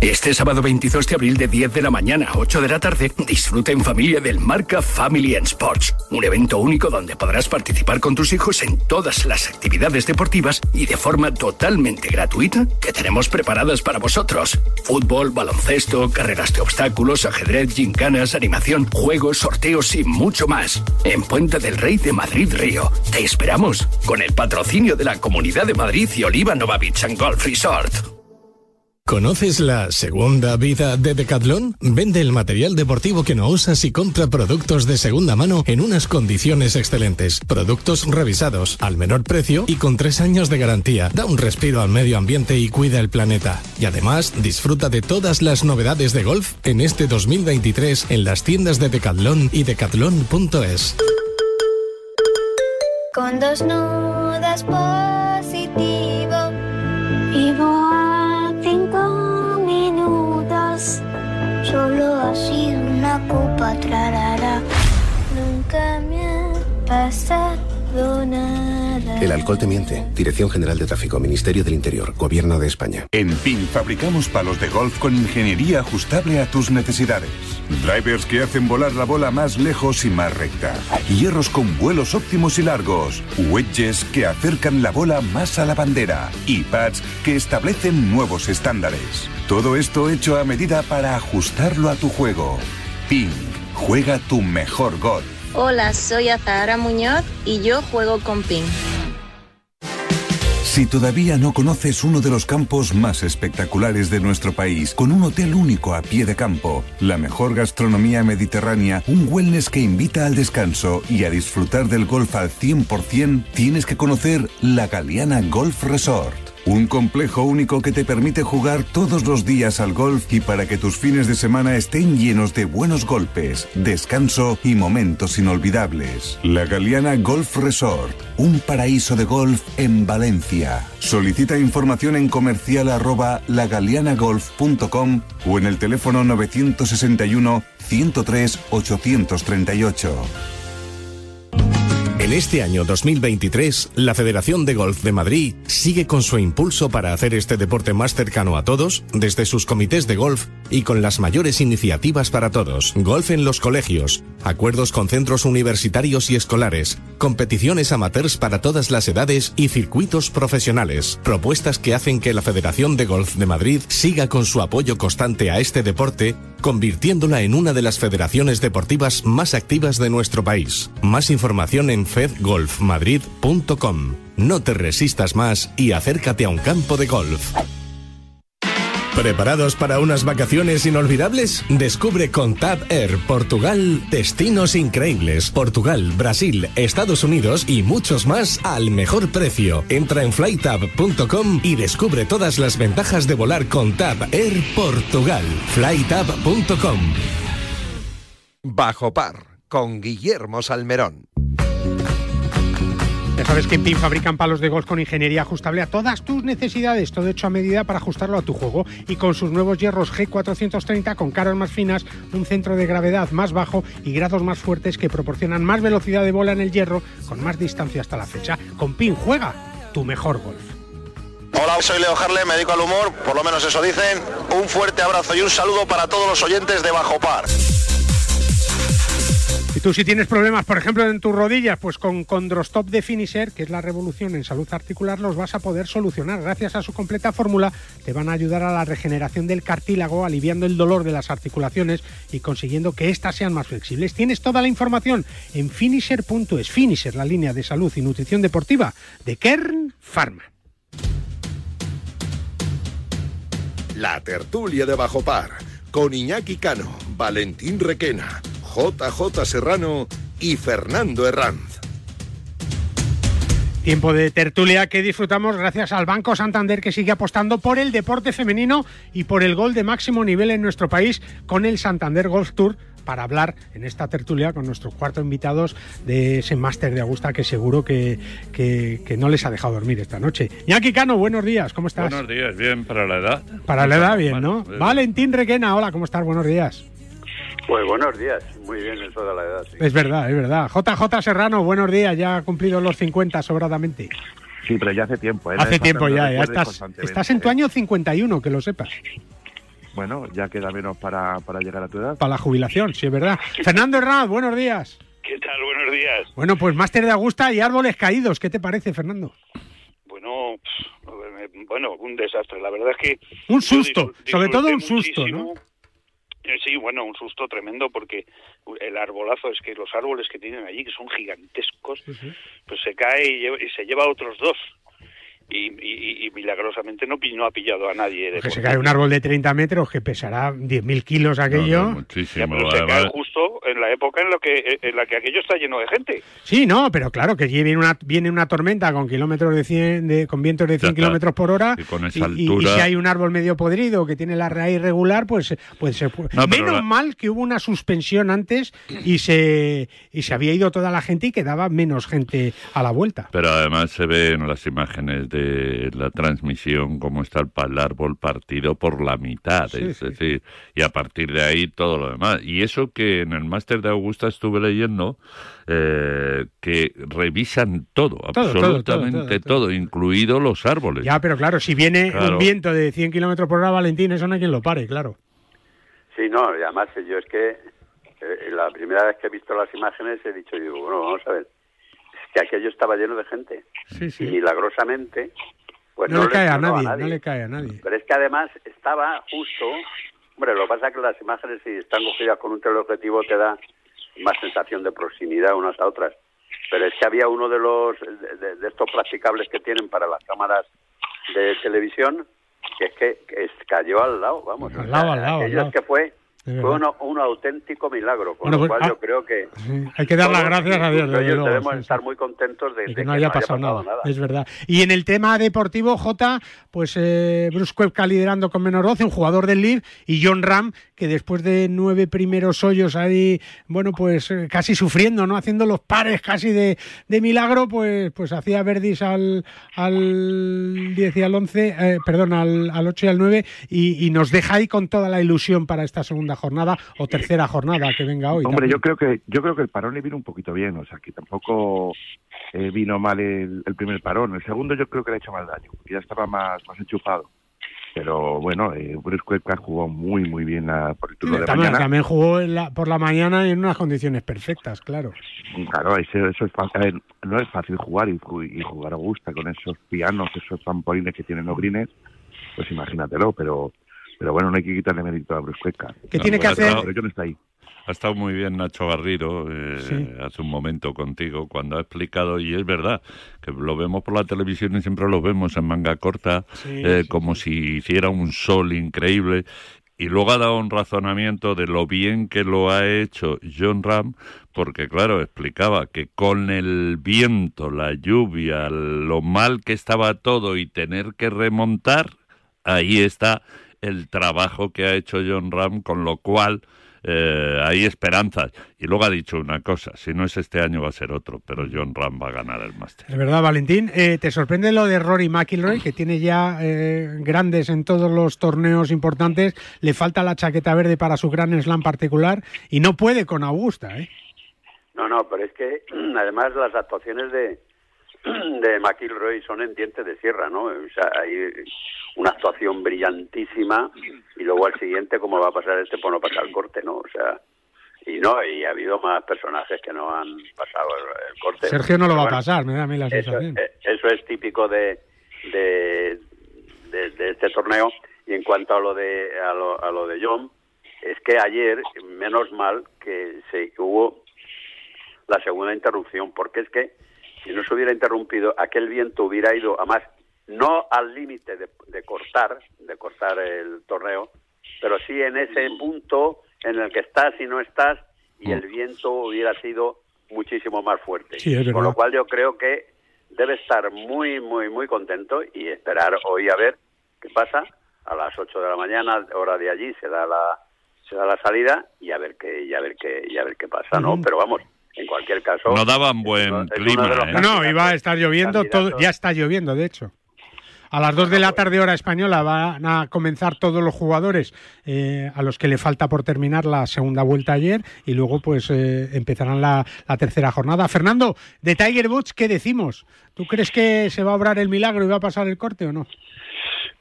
Este sábado 22 de abril de 10 de la mañana a 8 de la tarde, disfruta en familia del Marca Family and Sports, un evento único donde podrás participar con tus hijos en todas las actividades deportivas y de forma totalmente gratuita que tenemos preparadas para vosotros. Fútbol, baloncesto, carreras de obstáculos, ajedrez, gincanas, animación, juegos, sorteos y mucho más. En Puente del Rey de Madrid Río. Te esperamos con el patrocinio de la Comunidad de Madrid y Oliva Nova Beach and Golf Resort. ¿Conoces la segunda vida de Decathlon? Vende el material deportivo que no usas y compra productos de segunda mano en unas condiciones excelentes. Productos revisados, al menor precio y con tres años de garantía. Da un respiro al medio ambiente y cuida el planeta. Y además, disfruta de todas las novedades de golf en este 2023 en las tiendas de Decathlon y decathlon.es. Con dos nudas positivo. Solo ha sido una copa trarara. Nunca me ha pasado. El alcohol te miente. Dirección General de Tráfico, Ministerio del Interior, Gobierno de España. En PIN fabricamos palos de golf con ingeniería ajustable a tus necesidades. Drivers que hacen volar la bola más lejos y más recta. Hierros con vuelos óptimos y largos. Wedges que acercan la bola más a la bandera. Y pads que establecen nuevos estándares. Todo esto hecho a medida para ajustarlo a tu juego. PIN. Juega tu mejor golf. Hola, soy Azahara Muñoz y yo juego con PIN. Si todavía no conoces uno de los campos más espectaculares de nuestro país, con un hotel único a pie de campo, la mejor gastronomía mediterránea, un wellness que invita al descanso y a disfrutar del golf al 100%, tienes que conocer la Galeana Golf Resort. Un complejo único que te permite jugar todos los días al golf y para que tus fines de semana estén llenos de buenos golpes, descanso y momentos inolvidables. La Galeana Golf Resort, un paraíso de golf en Valencia. Solicita información en comercial arroba lagalianagolf.com o en el teléfono 961 103 838. En este año 2023, la Federación de Golf de Madrid sigue con su impulso para hacer este deporte más cercano a todos, desde sus comités de golf y con las mayores iniciativas para todos. Golf en los colegios, acuerdos con centros universitarios y escolares, competiciones amateurs para todas las edades y circuitos profesionales. Propuestas que hacen que la Federación de Golf de Madrid siga con su apoyo constante a este deporte, convirtiéndola en una de las federaciones deportivas más activas de nuestro país. Más información en fedgolfmadrid.com. No te resistas más y acércate a un campo de golf. ¿Preparados para unas vacaciones inolvidables? Descubre con Tab Air Portugal destinos increíbles. Portugal, Brasil, Estados Unidos y muchos más al mejor precio. Entra en flytab.com y descubre todas las ventajas de volar con Tab Air Portugal. flytab.com. Bajo par con Guillermo Salmerón. Ya sabes que en PIN fabrican palos de golf con ingeniería ajustable a todas tus necesidades, todo hecho a medida para ajustarlo a tu juego. Y con sus nuevos hierros G430 con caras más finas, un centro de gravedad más bajo y grados más fuertes que proporcionan más velocidad de bola en el hierro con más distancia hasta la fecha. Con PIN juega tu mejor golf. Hola, soy Leo Harle, me dedico al humor, por lo menos eso dicen. Un fuerte abrazo y un saludo para todos los oyentes de Bajo Par. Y tú si tienes problemas, por ejemplo, en tus rodillas, pues con Condrostop de Finisher, que es la revolución en salud articular, los vas a poder solucionar. Gracias a su completa fórmula, te van a ayudar a la regeneración del cartílago, aliviando el dolor de las articulaciones y consiguiendo que éstas sean más flexibles. Tienes toda la información en finisher.es. Finisher, la línea de salud y nutrición deportiva de Kern Pharma. La tertulia de Bajo Par con Iñaki Cano, Valentín Requena, JJ Serrano y Fernando Herranz. Tiempo de tertulia que disfrutamos gracias al Banco Santander que sigue apostando por el deporte femenino y por el gol de máximo nivel en nuestro país con el Santander Golf Tour para hablar en esta tertulia con nuestros cuatro invitados de ese máster de Augusta que seguro que, que, que, no les ha dejado dormir esta noche. Iñaki Cano, buenos días, ¿cómo estás? Buenos días, bien, para la edad. Para la edad, bien, ¿no? Bien. Valentín Requena, hola, ¿cómo estás? Buenos días. Pues buenos días, muy bien eso de la edad. Sí. Es verdad, es verdad. JJ Serrano, buenos días, ya ha cumplido los 50 sobradamente. Sí, pero ya hace tiempo. ¿eh? Hace tiempo ya, ya estás, estás en tu año 51, que lo sepas. Bueno, ya queda menos para, para llegar a tu edad. Para la jubilación, sí, es verdad. Fernando Hernández, buenos días. ¿Qué tal? Buenos días. Bueno, pues máster de Augusta y árboles caídos, ¿qué te parece, Fernando? Bueno, bueno, un desastre. La verdad es que... Un susto, sobre todo un susto, muchísimo. ¿no? Sí, bueno, un susto tremendo porque el arbolazo es que los árboles que tienen allí, que son gigantescos, pues se cae y, lleva, y, se lleva otros dos. Y, y, y milagrosamente no, no, ha pillado a nadie. Que se cae un árbol de 30 metros que pesará 10.000 kilos aquello. No, no, muchísimo, ya, pero se cae justo en la época en, lo que, en la que aquello está lleno de gente. Sí, no, pero claro, que viene una, viene una tormenta con kilómetros de 100, de, con vientos de 100 kilómetros por hora. Y, con esa y, altura... si hay un árbol medio podrido que tiene la raíz regular, pues, pues se puede. No, Menos la... mal que hubo una suspensión antes y se, y se había ido toda la gente y quedaba menos gente a la vuelta. Pero además se ven las imágenes de la transmisión cómo está el árbol partido por la mitad, Sí, es sí. decir, y a partir de ahí todo lo demás. Y eso que en el máster de Augusta estuve leyendo eh, que revisan todo, Todo, todo, absolutamente todo, todo, incluido los árboles. Ya, pero claro, si viene Claro. un viento de 100 kilómetros por hora, Valentín, eso no hay quien lo pare, claro. Sí, no, y además yo es que eh, la primera vez que he visto las imágenes he dicho, digo, bueno, vamos a ver, que aquello estaba lleno de gente. Sí, sí. Y milagrosamente, pues no, no, le cae a nadie, no le cae a nadie. Pero es que además estaba justo, hombre, lo que pasa es que las imágenes si están cogidas con un teleobjetivo te da más sensación de proximidad unas a otras. Pero es que había uno de los de, estos practicables que tienen para las cámaras de televisión que es que, cayó al lado, vamos. Al o lado, sea, al lado, al lado. es que fue fue uno- un auténtico milagro, con Bueno, lo pues, cual ah, yo creo que Sí, Hay que dar las gracias a Dios, desde luego, debemos sí, sí. estar muy contentos de, que no haya pasado nada. nada. Es verdad. Y en el tema deportivo, Jota, pues eh, Bruce Koepka liderando con menos 12, un jugador del Leaf, y John Ram, que después de nueve primeros hoyos ahí, bueno, pues eh, casi sufriendo, ¿no? Haciendo los pares casi de, de milagro, pues, pues hacía verdis al, al 10 y al 11, eh, perdón, al, al 8 y al 9, y, y nos deja ahí con toda la ilusión para esta segunda jornada o tercera jornada que venga hoy. Hombre, también. yo creo que yo creo que el parón le vino un poquito bien, o sea, que tampoco eh, vino mal el, el primer parón. El segundo yo creo que le ha hecho más daño, porque ya estaba más, más enchufado. Pero bueno, eh, Bruce Cueca jugó muy, muy bien la, por el turno de también, mañana. también jugó en la- por la mañana y en unas condiciones perfectas, claro. Claro, eso, eso es fácil. Ver, no es fácil jugar y, y jugar a gusta con esos pianos, esos trampolines que tienen los greens, pues imagínatelo, pero pero bueno, no hay que quitarle mérito a Bruce. ¿Qué tiene que ha hacer? estado- Pero no está ahí. Ha estado muy bien Nacho Garrido eh, Sí. hace un momento contigo cuando ha explicado, y es verdad, que lo vemos por la televisión y siempre lo vemos en manga corta, Sí, eh, sí, como si hiciera un sol increíble. Y luego ha dado un razonamiento de lo bien que lo ha hecho John Ram, porque claro, explicaba que con el viento, la lluvia, lo mal que estaba todo y tener que remontar, ahí está el trabajo que ha hecho John Ram, con lo cual eh, hay esperanzas. Y luego ha dicho una cosa, si no es este año va a ser otro, pero John Ram va a ganar el máster. Es verdad, Valentín. Eh, ¿Te sorprende lo de Rory McIlroy, que tiene ya eh, grandes en todos los torneos importantes? Le falta la chaqueta verde para su gran slam particular y no puede con Augusta, ¿eh? No, no, pero es que además las actuaciones de, de McIlroy son en dientes de sierra, ¿no? O sea, hay una actuación brillantísima y luego al siguiente, como va a pasar este, pues no pasa el corte, ¿no? O sea, y no, y ha habido más personajes que no han pasado el, el corte. Sergio no lo va a pasar, me da a mí la eso, sensación. eh, eso es típico de, de, de- de este torneo. Y en cuanto a lo de a lo, a lo de John, es que ayer, menos mal que se hubo la segunda interrupción, porque es que si no se hubiera interrumpido, aquel viento hubiera ido, además, no al límite de, de cortar, de cortar el torneo, pero sí en ese punto en el que estás y no estás, y el viento hubiera sido muchísimo más fuerte. Sí, es Con lo cual yo creo que debe estar muy, muy, muy contento y esperar hoy a ver qué pasa. A las 8 de la mañana, hora de allí, se da la se da la salida y a ver qué y a ver qué y a ver qué pasa, ¿no? Pero vamos, en cualquier caso No daban buen clima, ¿eh? No, no, iba a estar lloviendo, todo, ya está lloviendo, de hecho. A las 2 de la tarde hora española van a comenzar todos los jugadores eh, a los que le falta por terminar la segunda vuelta ayer y luego pues eh, empezarán la, la tercera jornada. Fernando, de Tiger Woods, ¿qué decimos? ¿Tú crees que se va a obrar el milagro y va a pasar el corte o no?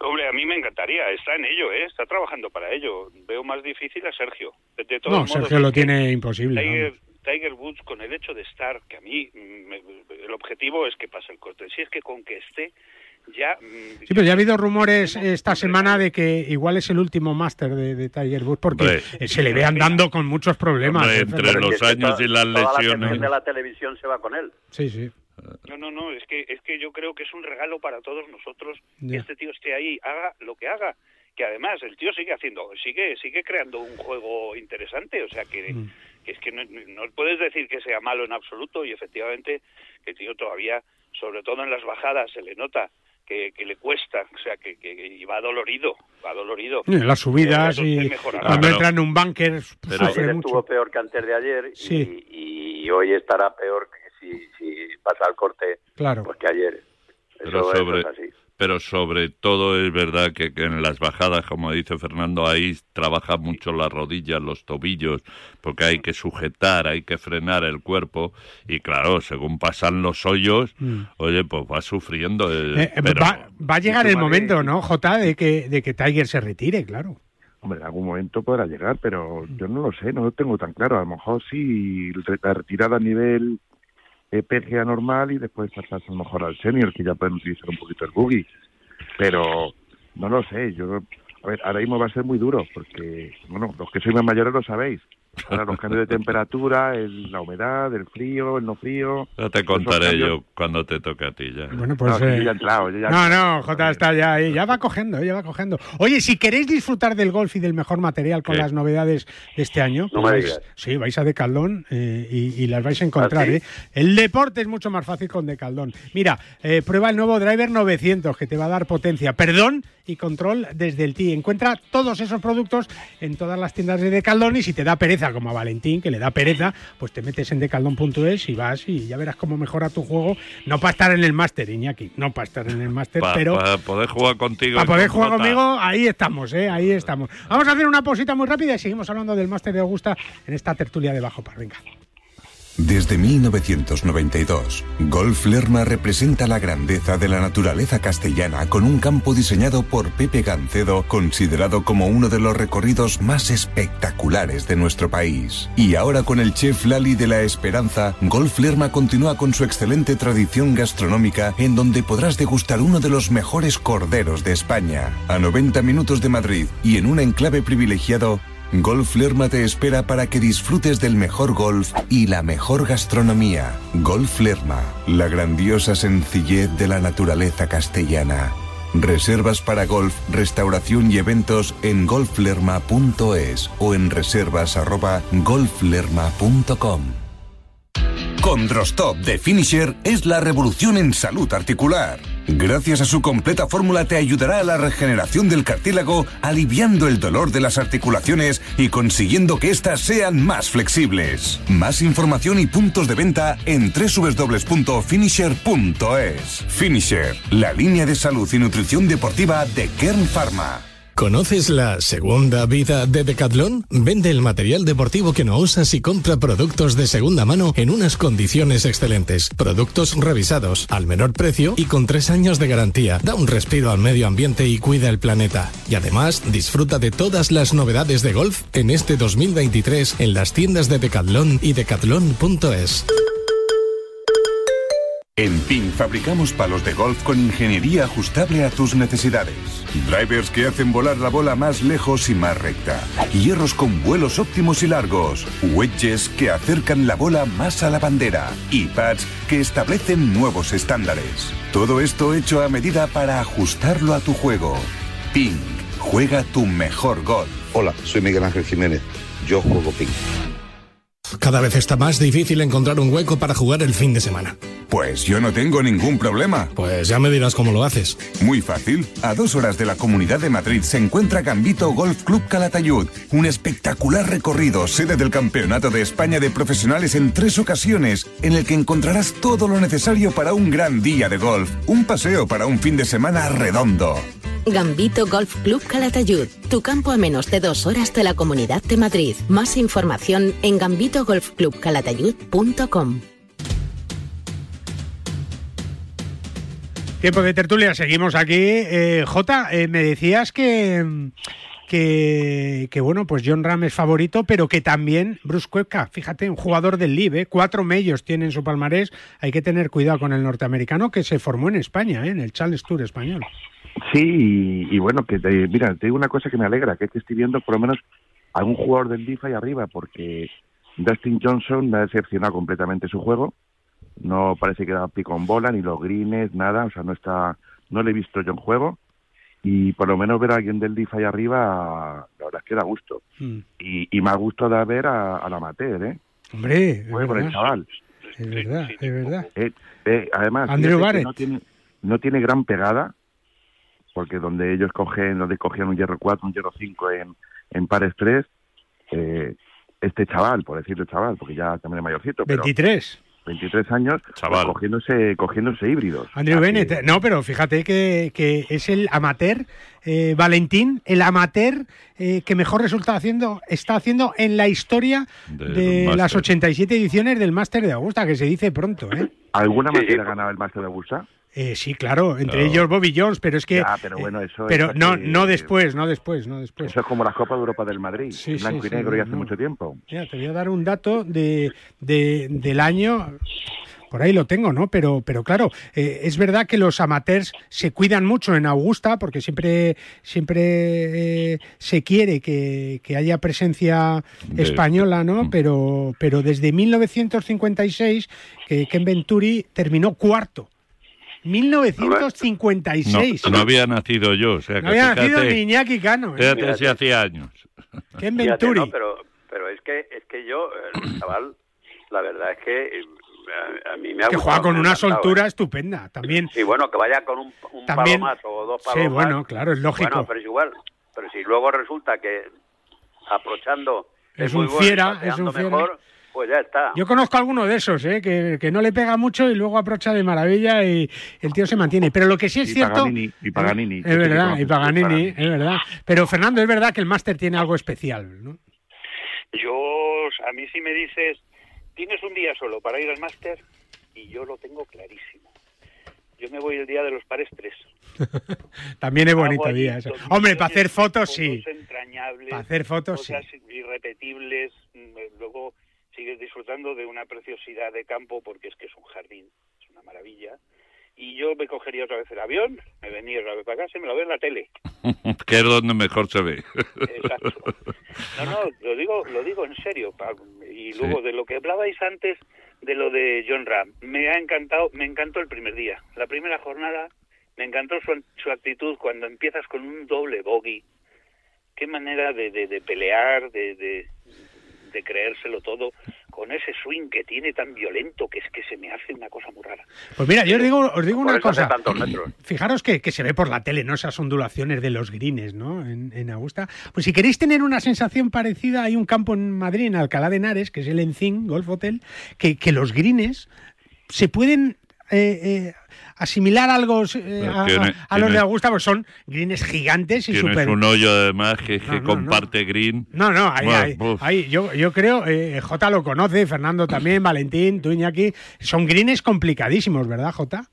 Hombre, a mí me encantaría, está en ello, ¿eh? está trabajando para ello. Veo más difícil a Sergio. De, de todos No, modos, Sergio lo tiene imposible. Tiger. Tiger Woods, con el hecho de estar, que a mí mm, me- el objetivo es que pase el corte. Si es que con que esté, ya. mm, Sí, pero ya ha habido rumores esta semana de que igual es el último máster de, de Tiger Woods porque Hombre. eh, se le ve andando con muchos problemas. Hombre, eh, entre los es que años y las toda la lesiones. atención de la televisión se va con él. Sí, sí. No, no, no, es que, es que yo creo que es un regalo para todos nosotros que este tío esté ahí, haga lo que haga. Que además el tío sigue haciendo, sigue sigue creando un juego interesante, o sea que, Mm. que es que no, no puedes decir que sea malo en absoluto y efectivamente que el tío todavía, sobre todo en las bajadas, se le nota que, que le cuesta, o sea que, que y va dolorido, va dolorido. Y Las subidas y cuando pero- entra en un bunker pero- sufre Ayer mucho. estuvo peor que antes de ayer y, Sí. y hoy estará peor que si, si pasa el corte Claro. pues que ayer. Pero Eso, eso sobre, es así. Pero sobre todo es verdad que, que en las bajadas, como dice Fernando, ahí trabaja mucho las rodillas, los tobillos, porque hay que sujetar, hay que frenar el cuerpo y claro, según pasan los hoyos, Mm. oye, pues va sufriendo. eh, Eh, pero- va, va a llegar el momento, ¿no, Jota, de que, de que Tiger se retire, claro. Hombre, en algún momento podrá llegar, pero yo no lo sé, no lo tengo tan claro. A lo mejor sí, la retirada a nivel eh, PGA normal y después pasas a lo mejor al senior, que ya pueden utilizar un poquito el buggy. Pero no lo sé, yo... A ver, ahora mismo va a ser muy duro, porque, bueno, los que sois más mayores lo sabéis. Ahora los cambios de temperatura, el- la humedad, el frío, el no frío... Ya te contaré yo cuando te toque a ti ya. Bueno, pues... No, eh, yo ya he entrado, yo ya he no, no, Jota está ya ahí, ya va cogiendo, ya va cogiendo. Oye, si queréis disfrutar del golf y del mejor material con ¿Qué? las novedades de este año, No pues sí, vais a Decaldón eh, y, y las vais a encontrar. ¿Ah, sí? ¿eh? El deporte es mucho más fácil con Decaldón. Mira, eh, prueba el nuevo Driver 900 que te va a dar potencia, perdón y control desde el TI. Encuentra todos esos productos en todas las tiendas de Decaldón y si te da pereza, como a Valentín, que le da pereza, pues te metes en decaldón.es y vas y ya verás cómo mejora tu juego. No para estar en el máster, Iñaki, no para estar en el máster, Para pero... poder jugar contigo. Para poder jugar conmigo, ahí estamos, ¿eh? ahí estamos. Vamos a hacer una pausita muy rápida y seguimos hablando del máster de Augusta en esta tertulia de Bajo Par. Venga. Desde 1992, Golf Lerma representa la grandeza de la naturaleza castellana con un campo diseñado por Pepe Gancedo, considerado como uno de los recorridos más espectaculares de nuestro país. Y ahora con el chef Lali de la Esperanza, Golf Lerma continúa con su excelente tradición gastronómica en donde podrás degustar uno de los mejores corderos de España, a 90 minutos de Madrid y en un enclave privilegiado Golf Lerma te espera para que disfrutes del mejor golf y la mejor gastronomía. Golf Lerma, la grandiosa sencillez de la naturaleza castellana. Reservas para golf, restauración y eventos en golflerma.es o en reservas arroba golflerma.com. Con Drostop de Finisher es la revolución en salud articular. Gracias a su completa fórmula te ayudará a la regeneración del cartílago, aliviando el dolor de las articulaciones y consiguiendo que éstas sean más flexibles. Más información y puntos de venta en www.finisher.es. Finisher, la línea de salud y nutrición deportiva de Kern Pharma. ¿Conoces la segunda vida de Decathlon? Vende el material deportivo que no usas y compra productos de segunda mano en unas condiciones excelentes. Productos revisados, al menor precio y con tres años de garantía. Da un respiro al medio ambiente y cuida el planeta. Y además, disfruta de todas las novedades de golf en este 2023 en las tiendas de Decathlon y decathlon.es. En PIN fabricamos palos de golf con ingeniería ajustable a tus necesidades. Drivers que hacen volar la bola más lejos y más recta. Hierros con vuelos óptimos y largos. Wedges que acercan la bola más a la bandera. Y pads que establecen nuevos estándares. Todo esto hecho a medida para ajustarlo a tu juego. PIN. Juega tu mejor golf. Hola, soy Miguel Ángel Jiménez. Yo juego PIN. Cada vez está más difícil encontrar un hueco para jugar el fin de semana. Pues yo no tengo ningún problema. Pues ya me dirás cómo lo haces. Muy fácil. A dos horas de la Comunidad de Madrid se encuentra Gambito Golf Club Calatayud. Un espectacular recorrido, sede del Campeonato de España de Profesionales en tres ocasiones, en el que encontrarás todo lo necesario para un gran día de golf. Un paseo para un fin de semana redondo. Gambito Golf Club Calatayud, tu campo a menos de dos horas de la Comunidad de Madrid. Más información en gambitogolfclubcalatayud.com. Tiempo de tertulia, seguimos aquí. Eh, Jota, eh, me decías que, que, que, bueno, pues John Ram es favorito, pero que también Bruce Koepka, fíjate, un jugador del LIB, ¿eh? cuatro medios tiene en su palmarés. Hay que tener cuidado con el norteamericano que se formó en España, ¿eh? en el Charles Tour español. Sí, y, y bueno, que te, mira, te digo una cosa que me alegra, que, es que estoy viendo por lo menos algún jugador del DIF ahí arriba, porque Dustin Johnson me ha decepcionado completamente su juego. No parece que da pico en bola, ni los greens, nada, o sea, no está, no le he visto yo en juego. Y por lo menos ver a alguien del DIF ahí arriba, la verdad es que da gusto. Mm. Y, y más gusto da ver a, al amateur, ¿eh? Hombre, Juega por el chaval. Es verdad, es verdad. Eh, eh, además, Andrew Barrett. no tiene, no tiene gran pegada, porque donde ellos cogen, donde cogían un hierro 4, un hierro 5 en, en pares 3, eh, este chaval, por decirlo chaval, porque ya también es mayorcito, pero 23. 23 años, pues, cogiéndose, cogiéndose híbridos. Andrew Bennett, no, pero fíjate que, que es el amateur, eh, Valentín, el amateur eh, que mejor resultado haciendo, está haciendo en la historia de Máster. las 87 ediciones del Máster de Augusta, que se dice pronto, ¿eh? ¿Alguna materia ha ganado el Máster de Augusta? Eh, sí, claro, entre ellos Bobby Jones, pero es que... Ya, pero bueno, eso es pero no, no después, no después, no después. Eso es como la Copa de Europa del Madrid, Sí, sí, blanco y sí, negro y hace no. mucho tiempo. Mira, te voy a dar un dato de, de- del año. Por ahí lo tengo, ¿no? Pero, pero claro, eh, es verdad que los amateurs se cuidan mucho en Augusta porque siempre, siempre eh, se quiere que, que haya presencia De- española, ¿no? Pero, pero desde 1956 que Ken Venturi terminó cuarto. 1956. No, no había nacido yo, o sea que No había nacido fíjate, ni Iñaki Cano. ¿eh? fíjate si hacía años. Ken Fíjate, Venturi. no, pero, pero es que es que yo, el chaval, la verdad es que eh, a, a mí me ha que juega con una soltura ¿eh? estupenda. También Y bueno, que vaya con un, un También- palo más o dos palos Sí, más. bueno, claro, es lógico. Bueno, pero es igual. Pero si luego resulta que aprochando Es muy un bueno y fiera, pateando es un fiera. Pues ya está. Yo conozco a alguno de esos, ¿eh? que, que no le pega mucho y luego aprocha de maravilla y el tío se mantiene. Pero lo que sí es Y cierto... Paganini, y Paganini. Es verdad, y Paganini. Es verdad. Pero Fernando, es verdad que el máster tiene algo especial, ¿no? Yo, a mí si me dices tienes un día solo para ir al máster y yo lo tengo clarísimo. Yo me voy el día de los pares tres. También es bonito día eso. Hombre, para hacer fotos sí. entrañables, Para hacer fotos sí. cosas irrepetibles. mm, Luego sigues disfrutando de una preciosidad de campo porque es que es un jardín, es una maravilla. Y yo me cogería otra vez el avión, me venía otra vez para casa y me lo veo en la tele. que es donde mejor se ve. Exacto. No, no, lo digo, lo digo en serio. Y luego de lo que hablabais antes de lo de John Ram, me ha encantado, me encantó el primer día. La primera jornada me encantó su, su actitud cuando empiezas con un doble bogey. Qué manera de, de, de pelear, de, de, de creérselo todo, con ese swing que tiene tan violento que es que se me hace una cosa muy rara. Pues mira, yo os digo, os digo una cosa. tantos metros. Fijaros que, que se ve por la tele, ¿no? Esas ondulaciones de los greens, ¿no? En, en Augusta. Pues si queréis tener una sensación parecida, hay un campo en Madrid, en Alcalá de Henares, que es el Encín Golf Hotel, que, que los greens se pueden eh, eh, asimilar algo eh, a, tiene- a- los de Augusta, pues son greens gigantes y Tienes súper... un hoyo además que, que No, no, no. comparte green. No, no, ahí, Bueno, ahí, uf. ahí, yo, yo creo, eh, Jota lo conoce, Fernando también, Valentín, tú Iñaki, son greens complicadísimos, ¿verdad, Jota?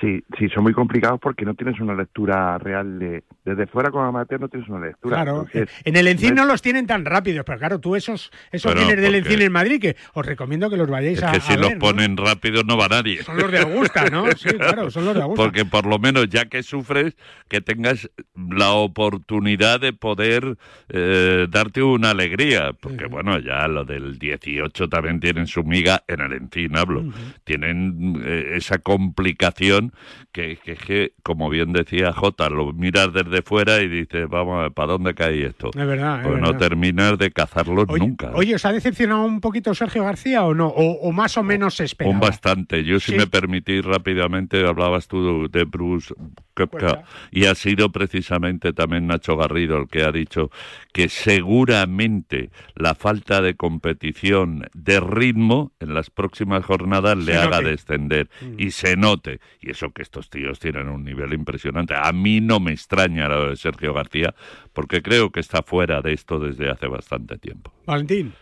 Sí, sí, son muy complicados porque no tienes una lectura real de... Desde fuera como amateur no tienes una lectura. Claro, Entonces, en el Encín no no los tienen tan rápidos, pero claro, tú esos, esos greens del Encín en Madrid, que os recomiendo que los vayáis Es a, que a si los ver, ¿no? ponen rápidos no va nadie. Son los de Augusta, ¿no? Sí, claro, son los de Augusta. Porque por lo menos ya que sufres, que tengas la oportunidad de poder eh, darte una alegría. Porque bueno, ya lo del 18 también tienen su miga, en el Encín hablo. Tienen eh, esa complicación que, que, que, como bien decía Jota, lo miras desde fuera y dices, vamos a ver, ¿para dónde cae esto? Es verdad, es Pues no verdad. terminas de cazarlos nunca. Oye, ¿os ha decepcionado un poquito Sergio García o no? ¿O, o más o menos se esperaba? Un bastante. Yo, si Sí. me permitís rápidamente, hablabas tú de Bruce Koepka y ha sido precisamente también Nacho Garrido el que ha dicho que seguramente la falta de competición de ritmo en las próximas jornadas le haga descender Mm. y se note. Y eso que estos tíos tienen un nivel impresionante. A mí no me extraña lo de Sergio García porque creo que está fuera de esto desde hace bastante tiempo. Valentín.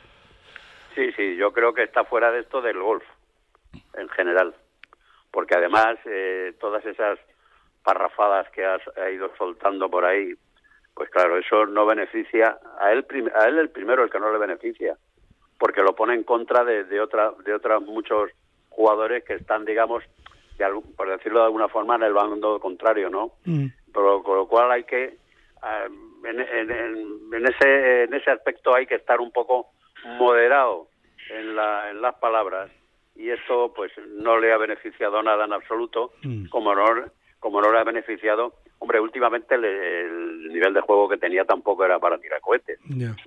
Sí, sí, yo creo que está fuera de esto del golf, en general. Porque además, eh, todas esas parrafadas que has ha ido soltando por ahí, pues claro, eso no beneficia a él, a él el primero el que no le beneficia, porque lo pone en contra de, de otra, de otros muchos jugadores que están, digamos, de algún- por decirlo de alguna forma, en el bando contrario, ¿no? Pero, con lo cual hay que en, en- en- ese en ese aspecto hay que estar un poco moderado en, la, en las palabras y esto pues no le ha beneficiado nada en absoluto como no como no le ha beneficiado hombre últimamente el, el nivel de juego que tenía tampoco era para tirar cohetes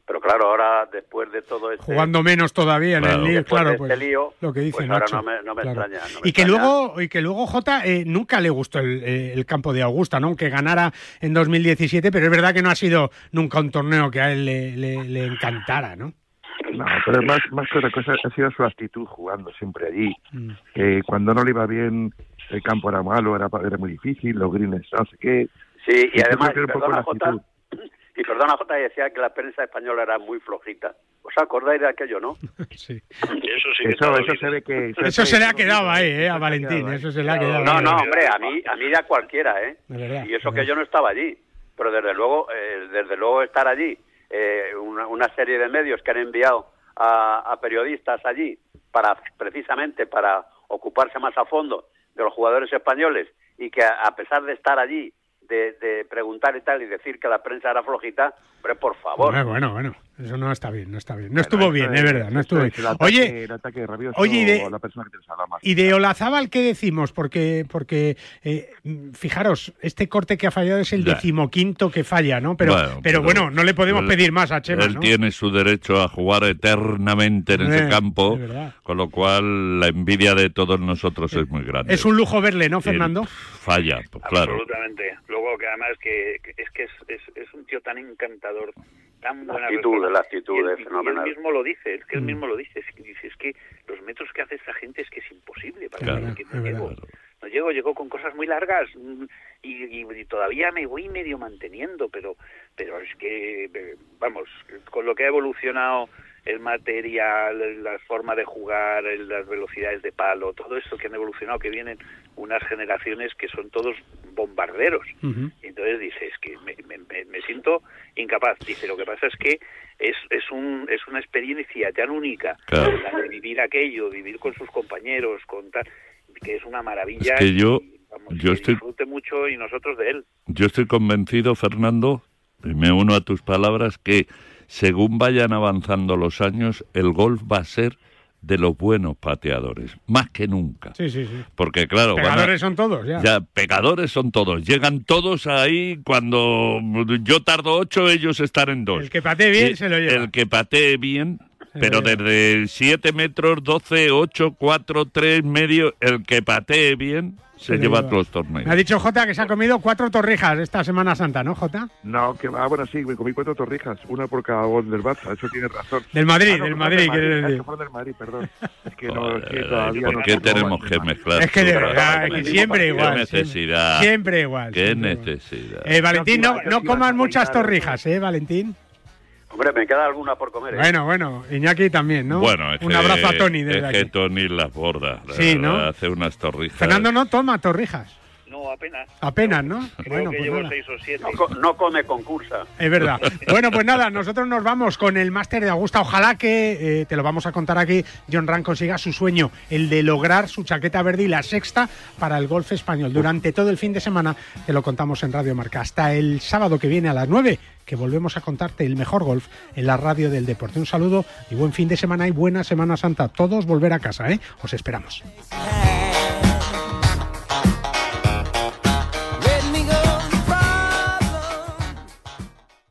pero claro ahora después de todo este Jugando menos todavía en Claro. el lío, claro, de pues, este lío, lo que dice pues ahora no me- no me claro. extraña, no me y que extraña. luego y que luego Jota eh, nunca le gustó el, eh, el campo de Augusta, ¿no? Aunque ganara en 2017, pero es verdad que no ha sido nunca un torneo que a él le, le- le encantara, ¿no? No, pero más, más que otra cosa ha sido su actitud jugando siempre allí. Que cuando no le iba bien, el campo era malo, era, era muy difícil, los greens no sé qué. Sí, y además, poco perdona la Jota, y perdona Jota, decía que la prensa española era muy flojita. ¿Os acordáis de aquello, no? sí. Eso sí Eso, eso se ve que... Eso se le ha quedado ahí, eh, a Valentín, eso se le ha quedado. No, ahí. no, hombre, a mí, a mí ya cualquiera, ¿eh? Verdad, Y eso que yo no estaba allí. Pero desde luego, eh, desde luego estar allí, eh, una, una serie de medios que han enviado a, a periodistas allí para precisamente para ocuparse más a fondo de los jugadores españoles y que a, pesar de estar allí, de, preguntar y tal y decir que la prensa era flojita, pero por favor. Bueno, bueno, bueno, eso no está bien, no está bien. No estuvo bien, es verdad, no estuvo bien. es ataque- Oye, el ataque rabioso oye, y de- la persona que te salga más. Y de Olazábal, ¿qué decimos? Porque, porque eh, fijaros, este corte que ha fallado es el Ya. decimoquinto que falla, ¿no? Pero, Bueno, pero, pero bueno, no le podemos él- pedir más a Chema, Él ¿no? tiene su derecho a jugar eternamente en ese Eh, campo, es con lo cual la envidia de todos nosotros es muy grande. Es un lujo verle, ¿no, Fernando? Falla, pues claro. Absolutamente. Luego que además que, que es que es, es, es un tío tan encantador, tan La buena actitud, persona. la actitud Y él- es y él fenomenal. mismo lo dice, es que él Mm. mismo lo dice, es que dice, es que los metros que hace esta gente es que es imposible para Claro, mí, que no verdad. llego. No llego, llego con cosas muy largas mm, y, y- y todavía me voy medio manteniendo, pero pero es que, vamos, con lo que ha evolucionado el material, la forma de jugar, las velocidades de palo, todo esto que han evolucionado, que vienen unas generaciones que son todos bombarderos. Entonces dice, es que me, me, siento incapaz. Dice, lo que pasa es que es, es, un, es una experiencia tan única, la de vivir aquello, vivir con sus compañeros, con que es una maravilla. Es que yo, yo estoy... disfrute mucho y nosotros de él. Yo estoy convencido, Fernando, y me uno a tus palabras, que según vayan avanzando los años, el golf va a ser de los buenos pateadores, más que nunca. Sí, sí, sí. Porque claro, pecadores son todos, ya. Ya, pecadores son todos. Llegan todos ahí cuando yo tardo ocho, ellos están en dos. El que patee bien se lo lleva. El que patee bien, pero desde siete metros, doce, ocho, cuatro, tres, medio, el que patee bien se, lleva todos los torneos. Me ha dicho Jota que se ha comido cuatro torrijas esta Semana Santa, ¿no, Jota? No, que va, bueno, sí, me comí cuatro torrijas, una por cada gol del Barça, eso tiene razón. Del Madrid, del Madrid, quiere decir. del Madrid, perdón. Es que no, es que todavía ¿Por qué tenemos que mezclar? Es que de verdad, es que siempre igual. Qué necesidad. Siempre igual. Qué necesidad. Eh, Valentín, no, no coman muchas torrijas, ¿eh, Valentín? Hombre, me queda alguna por comer. ¿eh? Bueno, bueno, Iñaki también, ¿no? Bueno, es Un abrazo a Tony desde es que Tony las borda. Sí, ¿no? Hace unas torrijas. Fernando no toma torrijas. No, apenas. Apenas, ¿no? bueno, pues llevo nada. seis o siete. No, come concursa. Es verdad. bueno, pues nada, nosotros nos vamos con el máster de Augusta. Ojalá que, eh, te lo vamos a contar aquí, John Ran consiga su sueño, el de lograr su chaqueta verde y la sexta para el golf español. Durante todo el fin de semana te lo contamos en Radio Marca. Hasta el sábado que viene a las 9, que volvemos a contarte el mejor golf en la radio del deporte. Un saludo y buen fin de semana y buena Semana Santa. Todos volver a casa, ¿eh? Os esperamos.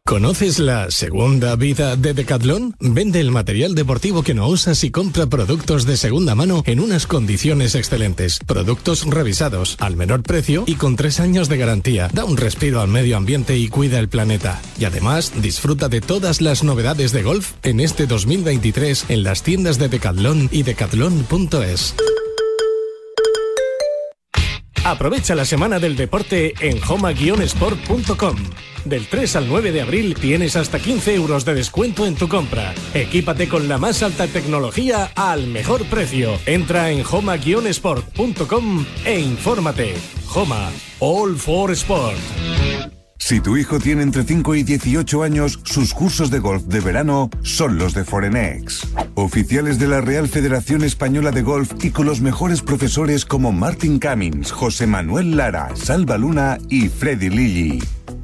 ¿Conoces la segunda vida de Decathlon? Vende el material deportivo que no usas y compra productos de segunda mano en unas condiciones excelentes. Productos revisados, al menor precio y con tres años de garantía. Da un respiro al medio ambiente y cuida el planeta. Y además, disfruta de todas las novedades de golf en este 2023 en las tiendas de Decathlon y decathlon.es. Aprovecha la semana del deporte en homa-sport.com. Del 3 al 9 de abril tienes hasta 15 euros de descuento en tu compra. Equípate con la más alta tecnología al mejor precio. Entra en homa-sport.com e infórmate. Homa, All for Sport. Si tu hijo tiene entre 5 y 18 años, sus cursos de golf de verano son los de Forenex. Oficiales de la Real Federación Española de Golf y con los mejores profesores como Martin Cummins, José Manuel Lara, Salva Luna y Freddy Lilly.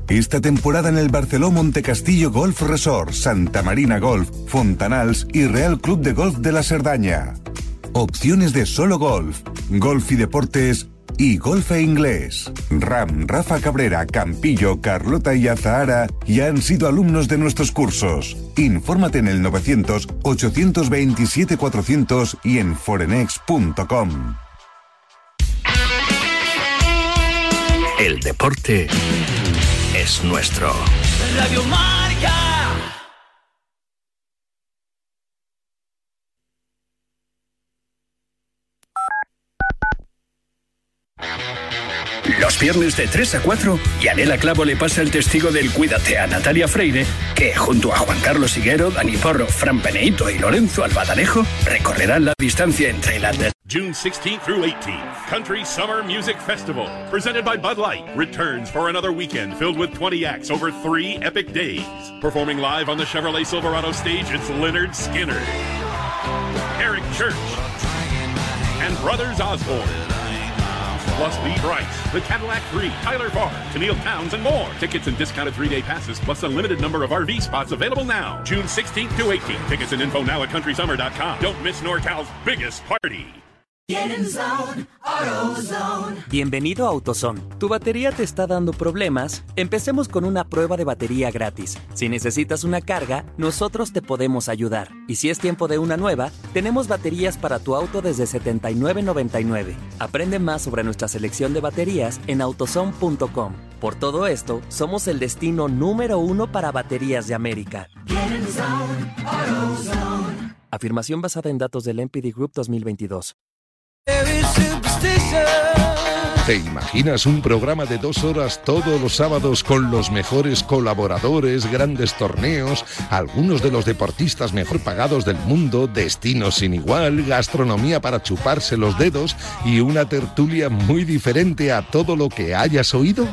Esta temporada en el Barceló Montecastillo Golf Resort, Santa Marina Golf, Fontanals y Real Club de Golf de la Cerdaña. Opciones de solo golf, golf y deportes y golf e inglés. Ram, Rafa Cabrera, Campillo, Carlota y Azahara ya han sido alumnos de nuestros cursos. Infórmate en el 900-827-400 y en forenex.com. El deporte es nuestro. Radio. Los viernes de 3 a 4, Yanela Clavo le pasa el testigo del Cuídate a Natalia Freire, que junto a Juan Carlos Higuero, Dani Porro, Fran Peneito y Lorenzo Albadalejo recorrerán la distancia entre de June 16th through 18th, Country Summer Music Festival, presented by Bud Light, returns for another weekend filled with 20 acts over three epic days. Performing live on the Chevrolet Silverado stage, it's Leonard Skinner, Eric Church, and Brothers Osborne. Plus Lee Bryce, The Cadillac 3, Tyler Farr, Tennille Towns, and more. Tickets and discounted three-day passes, plus a limited number of RV spots available now. June 16th to 18th. Tickets and info now at CountrySummer.com. Don't miss NorCal's biggest party. Bienvenido a AutoZone. ¿Tu batería te está dando problemas? Empecemos con una prueba de batería gratis. Si necesitas una carga, nosotros te podemos ayudar. Y si es tiempo de una nueva, tenemos baterías para tu auto desde $79.99. Aprende más sobre nuestra selección de baterías en autozone.com. Por todo esto, somos el destino número uno para baterías de América. Afirmación basada en datos del NPD Group 2022. ¿Te imaginas un programa de dos horas todos los sábados con los mejores colaboradores, grandes torneos, algunos de los deportistas mejor pagados del mundo, destinos sin igual, gastronomía para chuparse los dedos y una tertulia muy diferente a todo lo que hayas oído?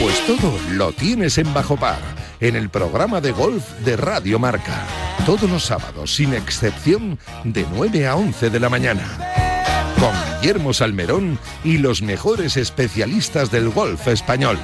Pues todo lo tienes en Bajo Par, en el programa de golf de Radio Marca. Todos los sábados, sin excepción, de 9 a 11 de la mañana con Guillermo Salmerón y los mejores especialistas del golf español.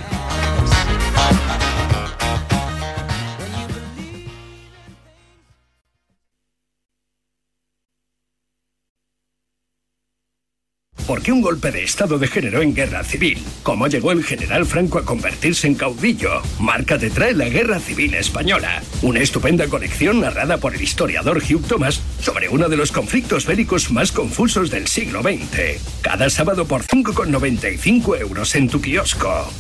¿Por qué un golpe de Estado degeneró en guerra civil? ¿Cómo llegó el general Franco a convertirse en caudillo? Marca te trae la Guerra Civil Española, una estupenda colección narrada por el historiador Hugh Thomas sobre uno de los conflictos bélicos más confusos del siglo XX. Cada sábado por 5,95 euros en tu kiosco.